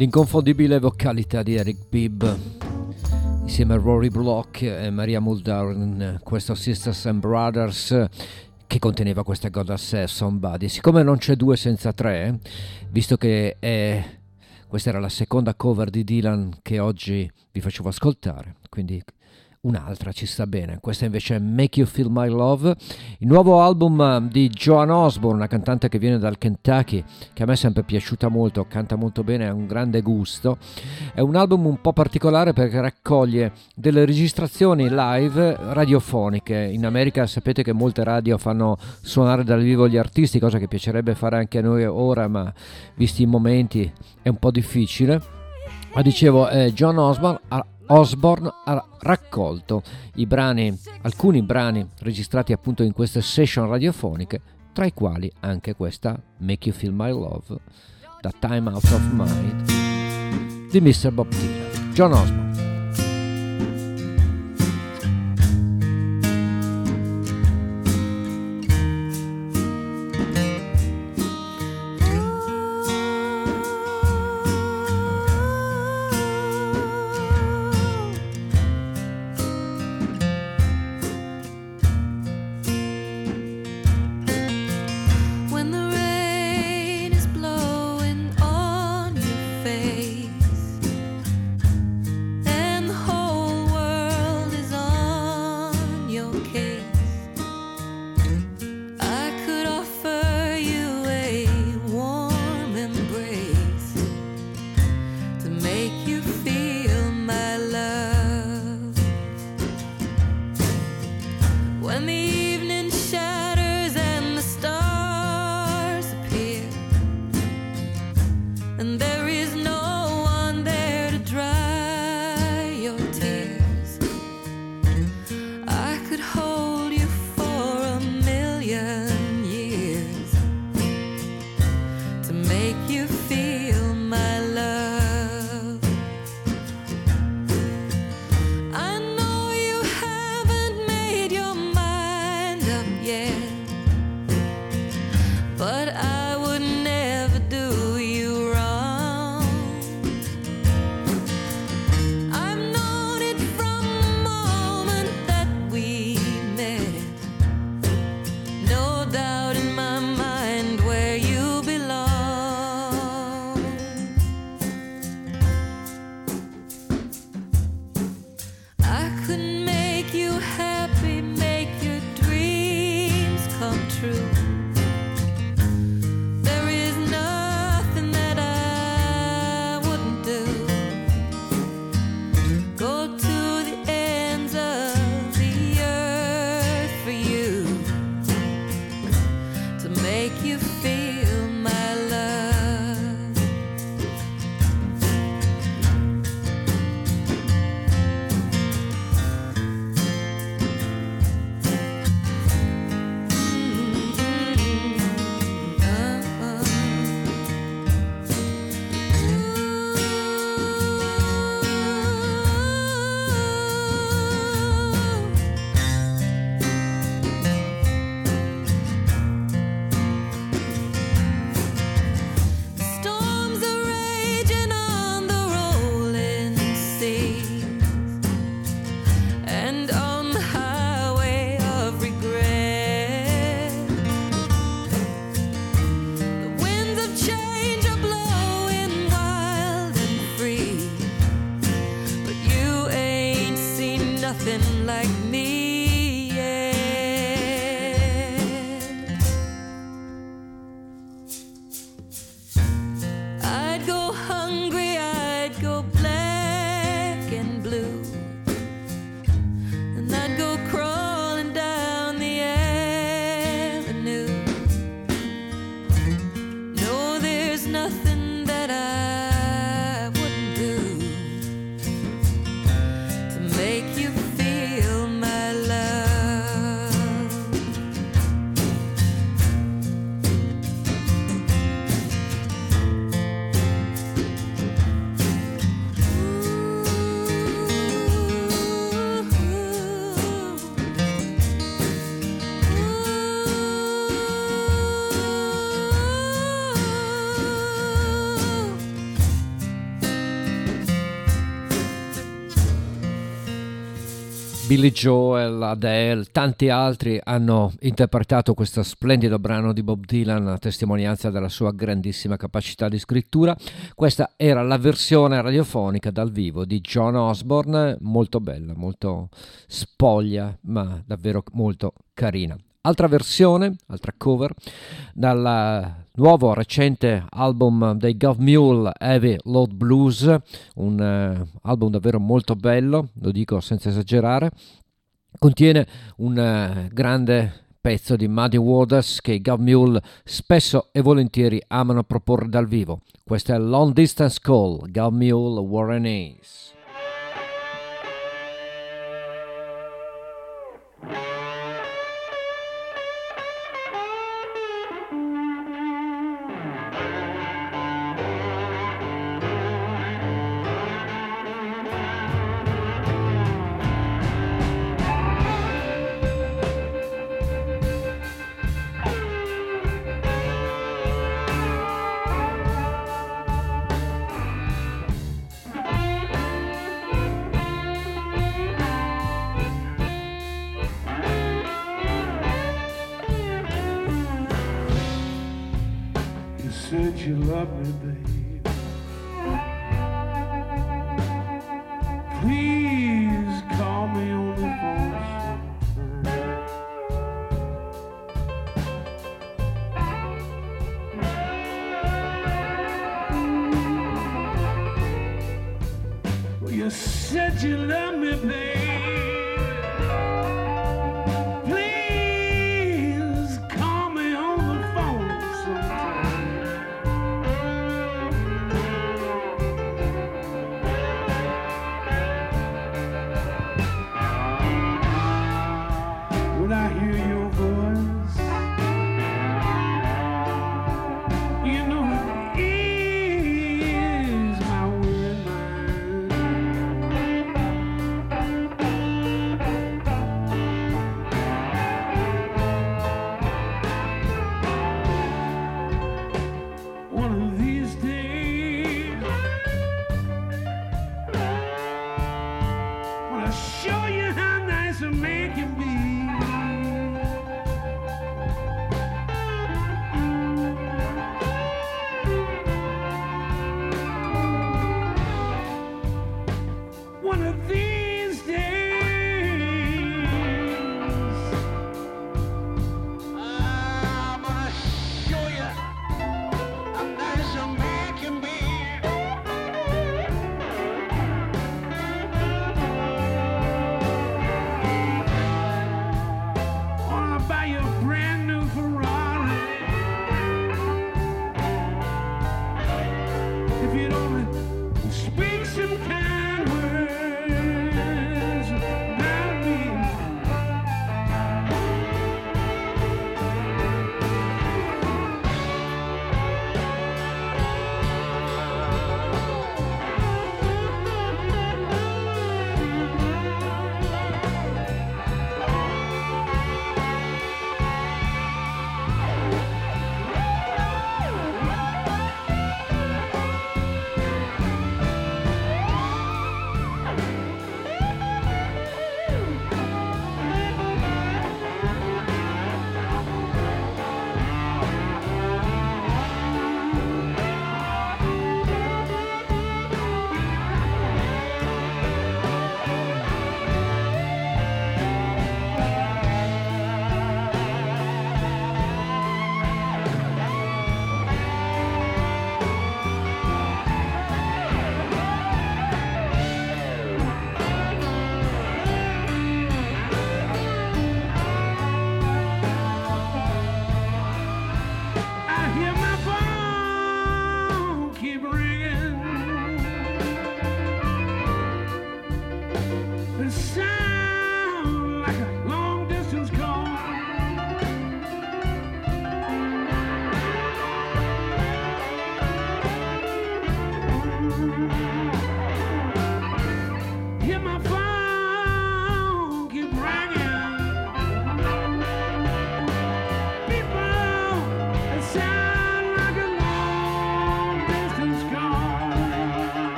L'inconfondibile vocalità di Eric Bibb insieme a Rory Block e Maria Muldaur in questo Sisters and Brothers che conteneva questa Goddess Somebody. Siccome non c'è due senza tre, visto che è, questa era la seconda cover di Dylan che oggi vi facevo ascoltare, quindi un'altra ci sta bene. Questa invece è Make You Feel My Love, il nuovo album eh, di Joan Osborne, una cantante che viene dal Kentucky, che a me è sempre piaciuta molto, canta molto bene, ha un grande gusto. È un album un po' particolare perché raccoglie delle registrazioni live radiofoniche. In America sapete che molte radio fanno suonare dal vivo gli artisti, cosa che piacerebbe fare anche a noi ora, ma visti i momenti è un po' difficile. Ma dicevo, eh, John Osborne ha, Osborne ha raccolto brani, alcuni brani registrati appunto in queste session radiofoniche, tra i quali anche questa Make You Feel My Love, da Time Out of Mind di Mr. Bob Dylan. John Osborne. Billy Joel, Adele, tanti altri hanno interpretato questo splendido brano di Bob Dylan a testimonianza della sua grandissima capacità di scrittura. Questa era la versione radiofonica dal vivo di John Osborne, molto bella, molto spoglia, ma davvero molto carina. Altra versione, altra cover, dal nuovo recente album dei Gov Mule Heavy Load Blues, un eh, album davvero molto bello, lo dico senza esagerare, contiene un eh, grande pezzo di Muddy Waters che i Gov Mule spesso e volentieri amano proporre dal vivo. Questo è Long Distance Call, Gov Mule Warren Ace.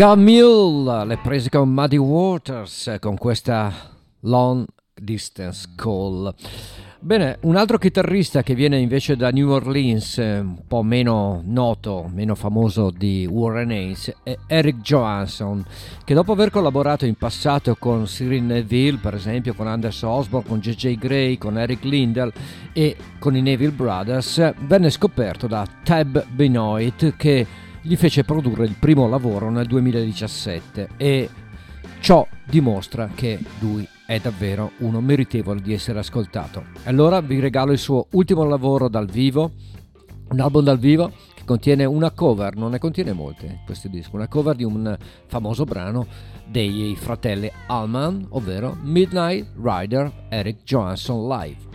Gamil, le prese con Muddy Waters con questa Long Distance Call. Bene, un altro chitarrista che viene invece da New Orleans, eh, un po' meno noto, meno famoso di Warren Hayes, è Eric Johansson, che dopo aver collaborato in passato con Cyril Neville, per esempio con Anders Osborne, con J.J. Gray, con Eric Lindell e con i Neville Brothers, venne scoperto da Tab Benoit che gli fece produrre il primo lavoro nel 2017 e ciò dimostra che lui è davvero uno meritevole di essere ascoltato. Allora vi regalo il suo ultimo lavoro dal vivo, un album dal vivo che contiene una cover, non ne contiene molte questo disco, una cover di un famoso brano dei fratelli Allman, ovvero Midnight Rider Eric Johansson Live.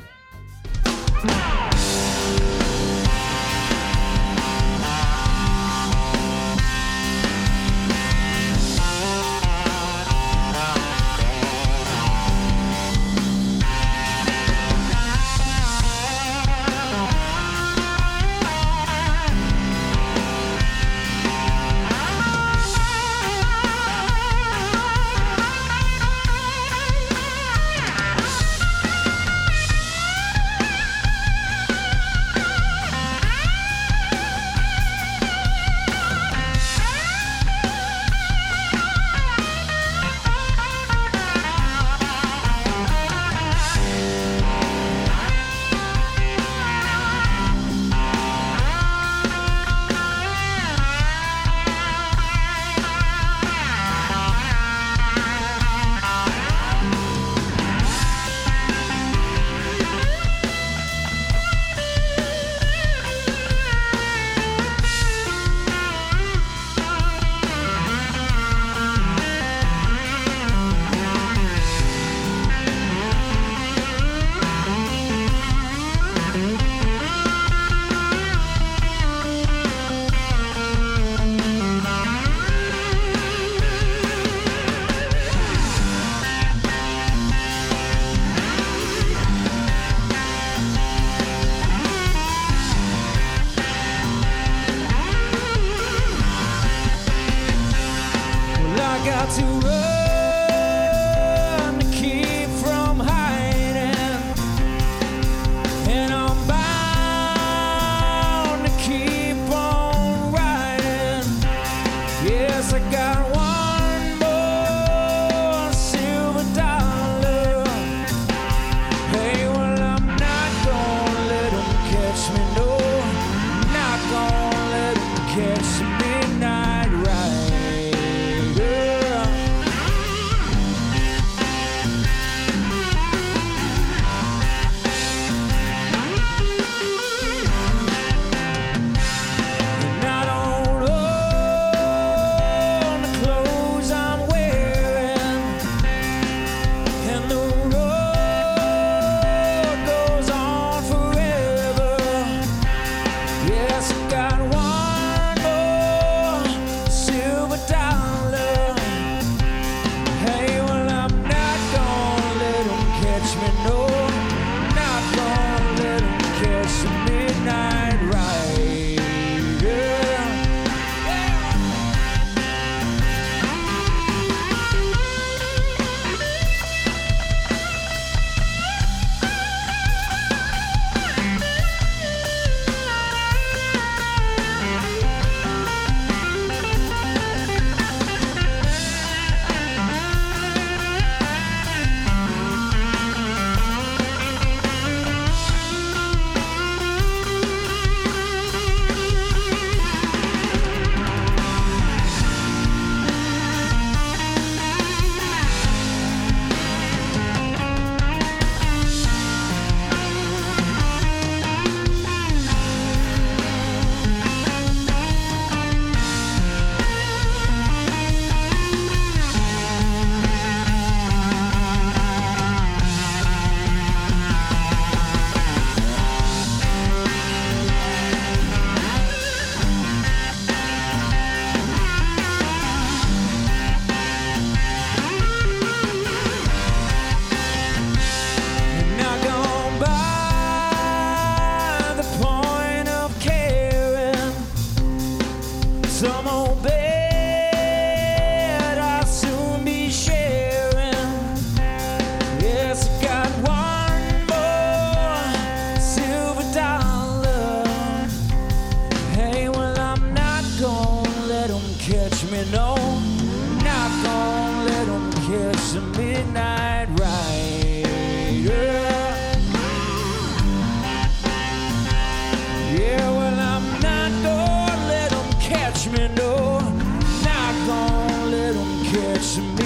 to me.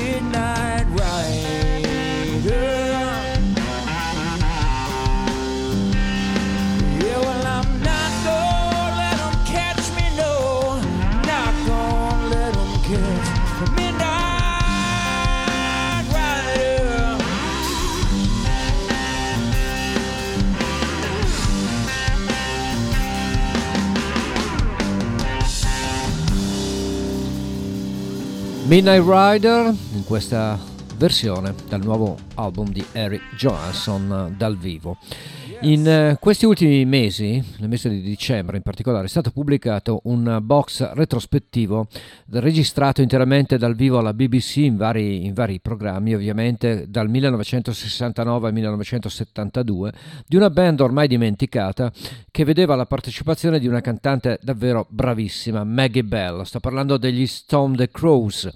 Midnight Rider in questa versione dal nuovo album di Eric Johansson eh, dal vivo. In eh, questi ultimi mesi, nel mese di dicembre in particolare, è stato pubblicato un box retrospettivo registrato interamente dal vivo alla BBC in vari, in vari programmi, ovviamente dal 1969 al 1972, di una band ormai dimenticata che vedeva la partecipazione di una cantante davvero bravissima, Maggie Bell. Sto parlando degli Stone the Crows.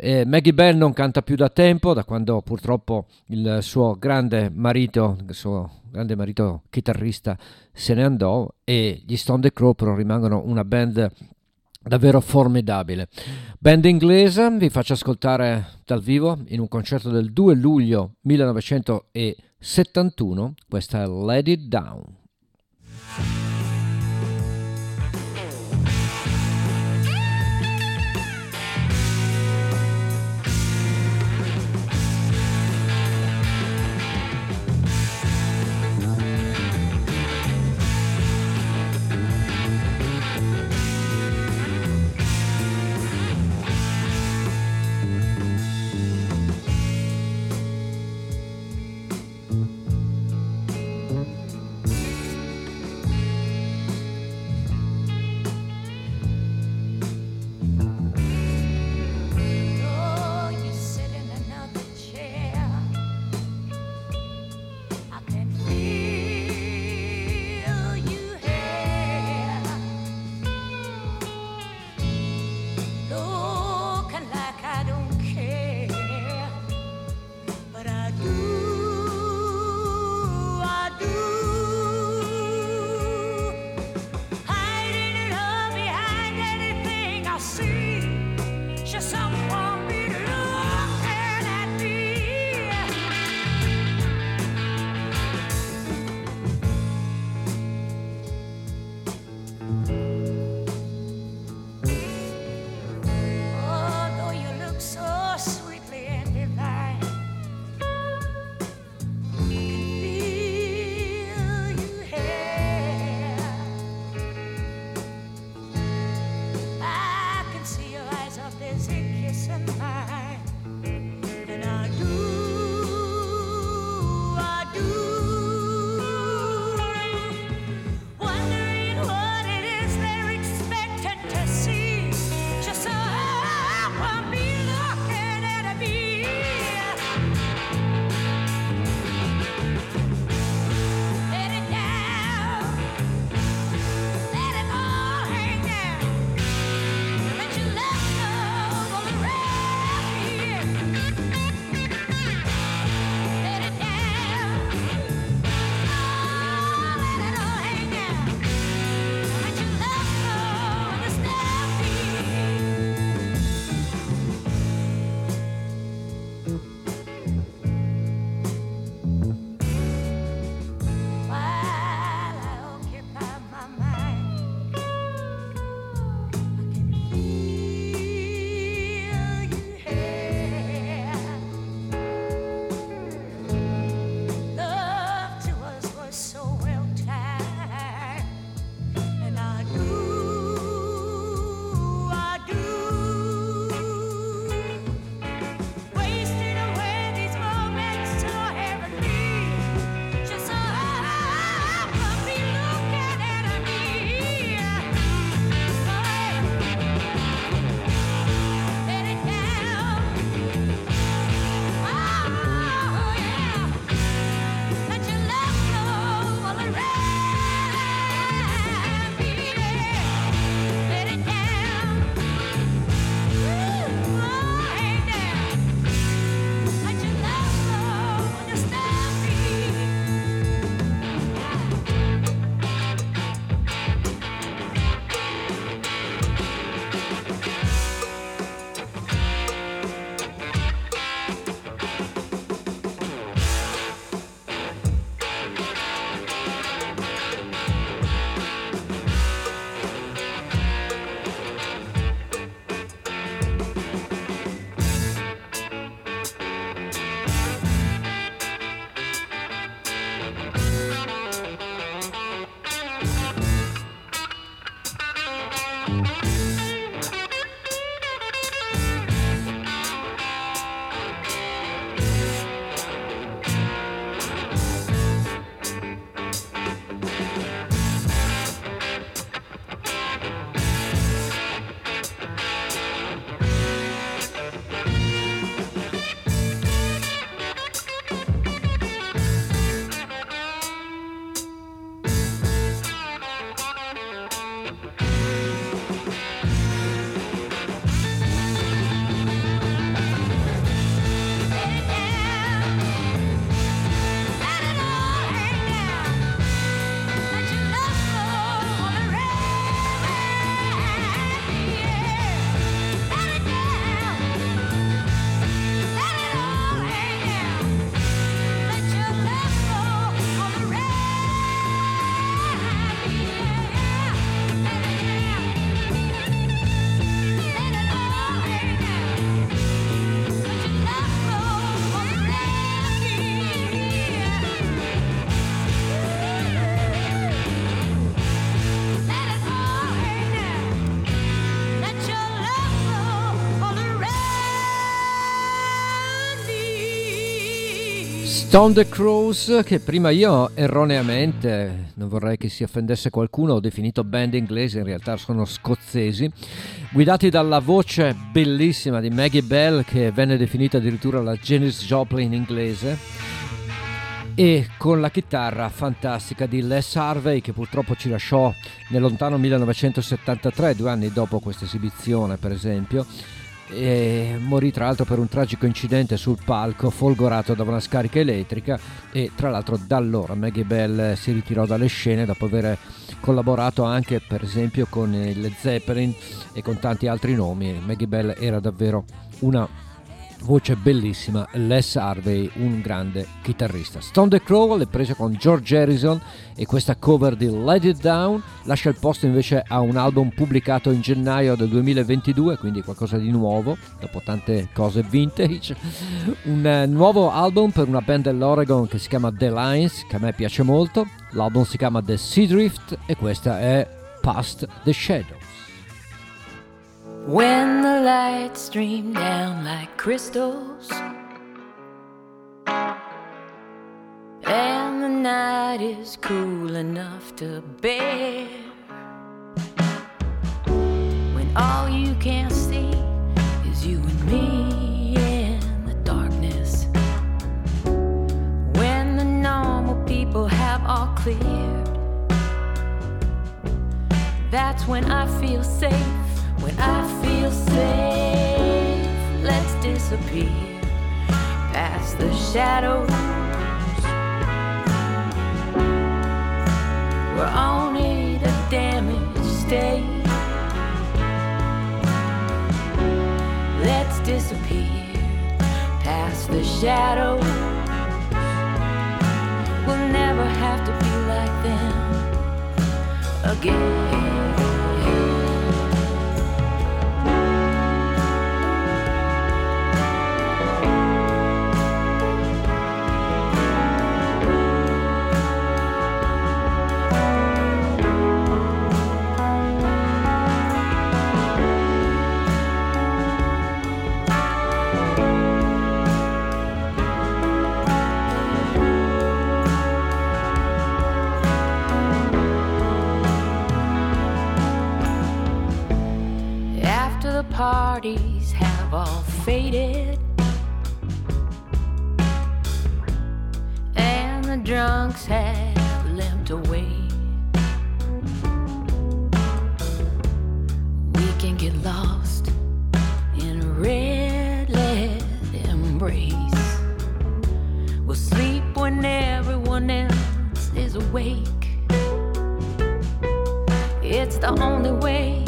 Eh, Maggie Bell non canta più da tempo, da quando purtroppo il suo grande marito, il suo grande marito chitarrista se ne andò e gli Stone the Crow però rimangono una band davvero formidabile. Band inglese, vi faccio ascoltare dal vivo in un concerto del 2 luglio 1971, questa è Let It Down. Stone the Crows, che prima io erroneamente, non vorrei che si offendesse qualcuno, ho definito band inglese, in realtà sono scozzesi, guidati dalla voce bellissima di Maggie Bell, che venne definita addirittura la Janis Joplin inglese, e con la chitarra fantastica di Les Harvey, che purtroppo ci lasciò nel lontano 1973, due anni dopo questa esibizione per esempio, e morì tra l'altro per un tragico incidente sul palco folgorato da una scarica elettrica. E tra l'altro da allora Maggie Bell si ritirò dalle scene dopo aver collaborato anche per esempio con il Zeppelin e con tanti altri nomi. Maggie Bell era davvero una voce bellissima Les Harvey un grande chitarrista. Stone the Crow l'è presa con George Harrison e questa cover di Let It Down lascia il posto invece a un album pubblicato in gennaio del 2022 quindi qualcosa di nuovo dopo tante cose vintage. Un eh, nuovo album per una band dell'Oregon che si chiama The Lines che a me piace molto. L'album si chiama The Sea Drift e questa è Past the Shadows When the lights stream down like crystals And the night is cool enough to bear When all you can see is you and me in the darkness When the normal people have all cleared That's when I feel safe. When I feel safe, let's disappear past the shadows. We're only the damage stay. Let's disappear past the shadows. We'll never have to be like them again. Parties have all faded and the drunks have limped away, we can get lost in a red lead embrace. We'll sleep when everyone else is awake. It's the only way.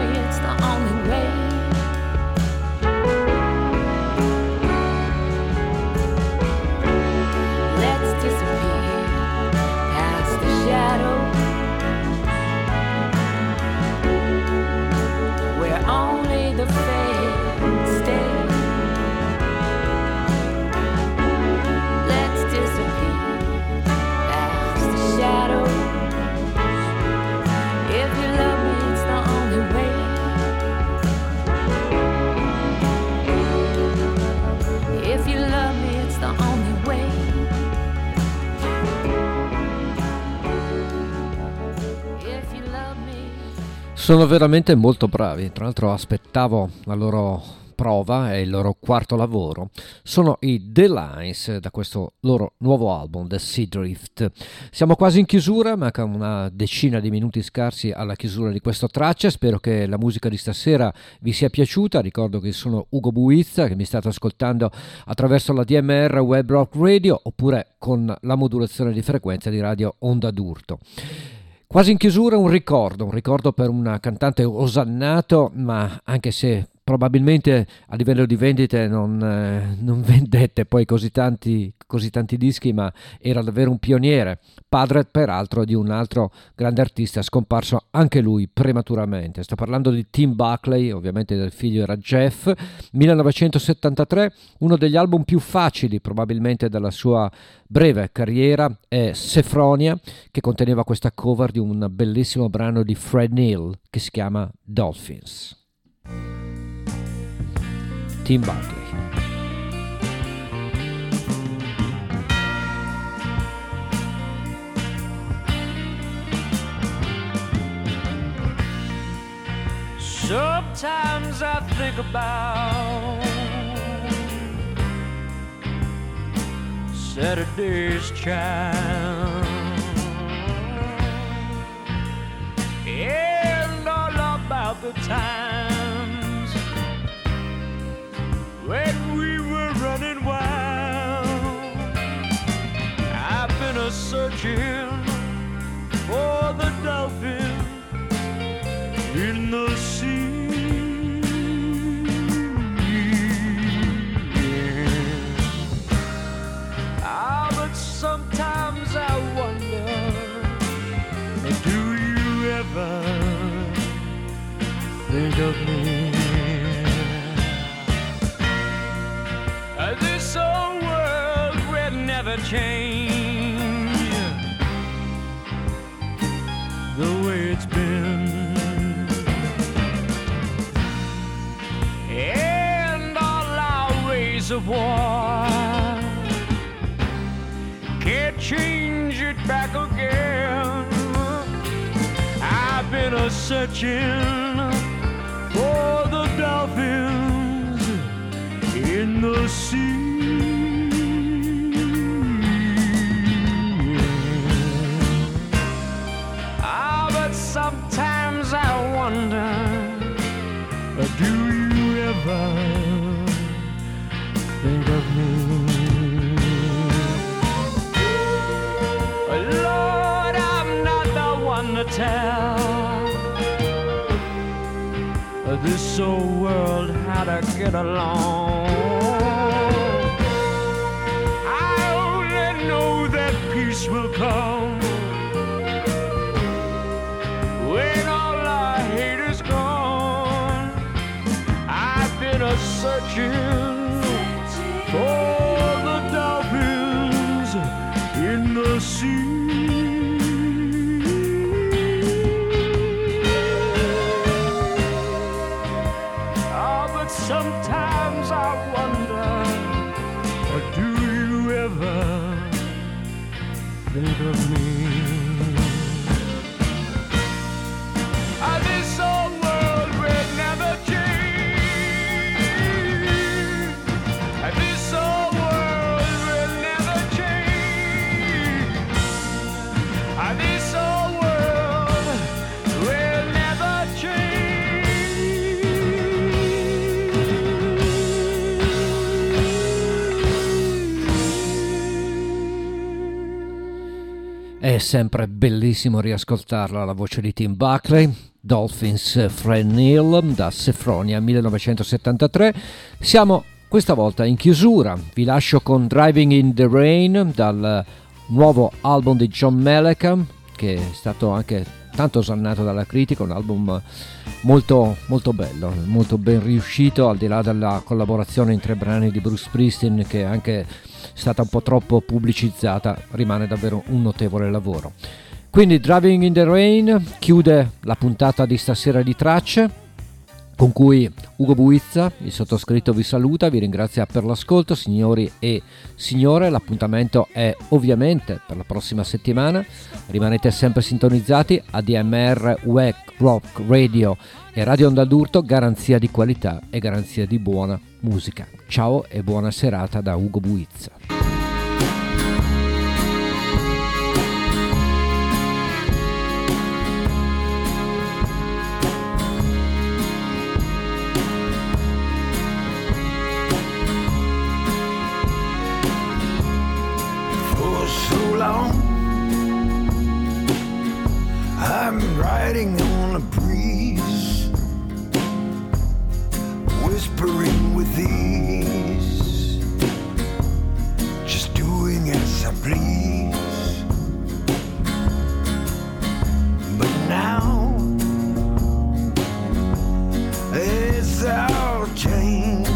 the fade Sono veramente molto bravi, tra l'altro aspettavo la loro prova e il loro quarto lavoro. Sono i The Lines da questo loro nuovo album, The Sea Drift. Siamo quasi in chiusura, manca una decina di minuti scarsi alla chiusura di questo traccia. Spero che la musica di stasera vi sia piaciuta. Ricordo che sono Ugo Buizza, che mi state ascoltando attraverso la DMR Web Rock Radio oppure con la modulazione di frequenza di Radio Onda d'Urto. Quasi in chiusura un ricordo, un ricordo per un cantante osannato, ma anche se probabilmente a livello di vendite non, eh, non vendette poi così tanti, così tanti dischi, ma era davvero un pioniere, padre peraltro di un altro grande artista scomparso anche lui prematuramente. Sto parlando di Tim Buckley, ovviamente del figlio era Jeff, 1973, uno degli album più facili probabilmente della sua breve carriera è Sefronia, che conteneva questa cover di un bellissimo brano di Fred Neil che si chiama Dolphins. Tim Buckley. Sometimes I think about Saturday's child and all about the times when we were running wild. I've been a searching for the dolphin in the sea. Ah, but sometimes I wonder, do you ever think of me? Never change the way it's been. And all our ways of war can't change it back again. I've been a searching for the dolphins in the sea. Sometimes I wonder, uh, do you ever think of me? Lord, I'm not the one to tell uh, this old world how to get along. I only know that peace will come a searching for the dolphins in the sea. Ah, but sometimes I wonder, do you ever think of me? Sempre bellissimo riascoltarla la voce di Tim Buckley, Dolphins Fred Neil da Sefronia 1973. Siamo questa volta in chiusura, vi lascio con Driving in the Rain dal nuovo album di John Mellencamp che è stato anche tanto osannato dalla critica, un album molto, molto bello, molto ben riuscito al di là della collaborazione in tre brani di Bruce Springsteen che è anche stata un po' troppo pubblicizzata, rimane davvero un notevole lavoro. Quindi Driving in the Rain chiude la puntata di stasera di tracce con cui Ugo Buizza, il sottoscritto vi saluta, vi ringrazia per l'ascolto signori e signore, l'appuntamento è ovviamente per la prossima settimana, rimanete sempre sintonizzati a DMR Web Rock Radio e Radio Onda d'Urto, garanzia di qualità e garanzia di buona musica. Ciao e buona serata da Ugo Buizza. I'm riding on a breeze, whispering with ease, just doing as I please. But now it's all changed.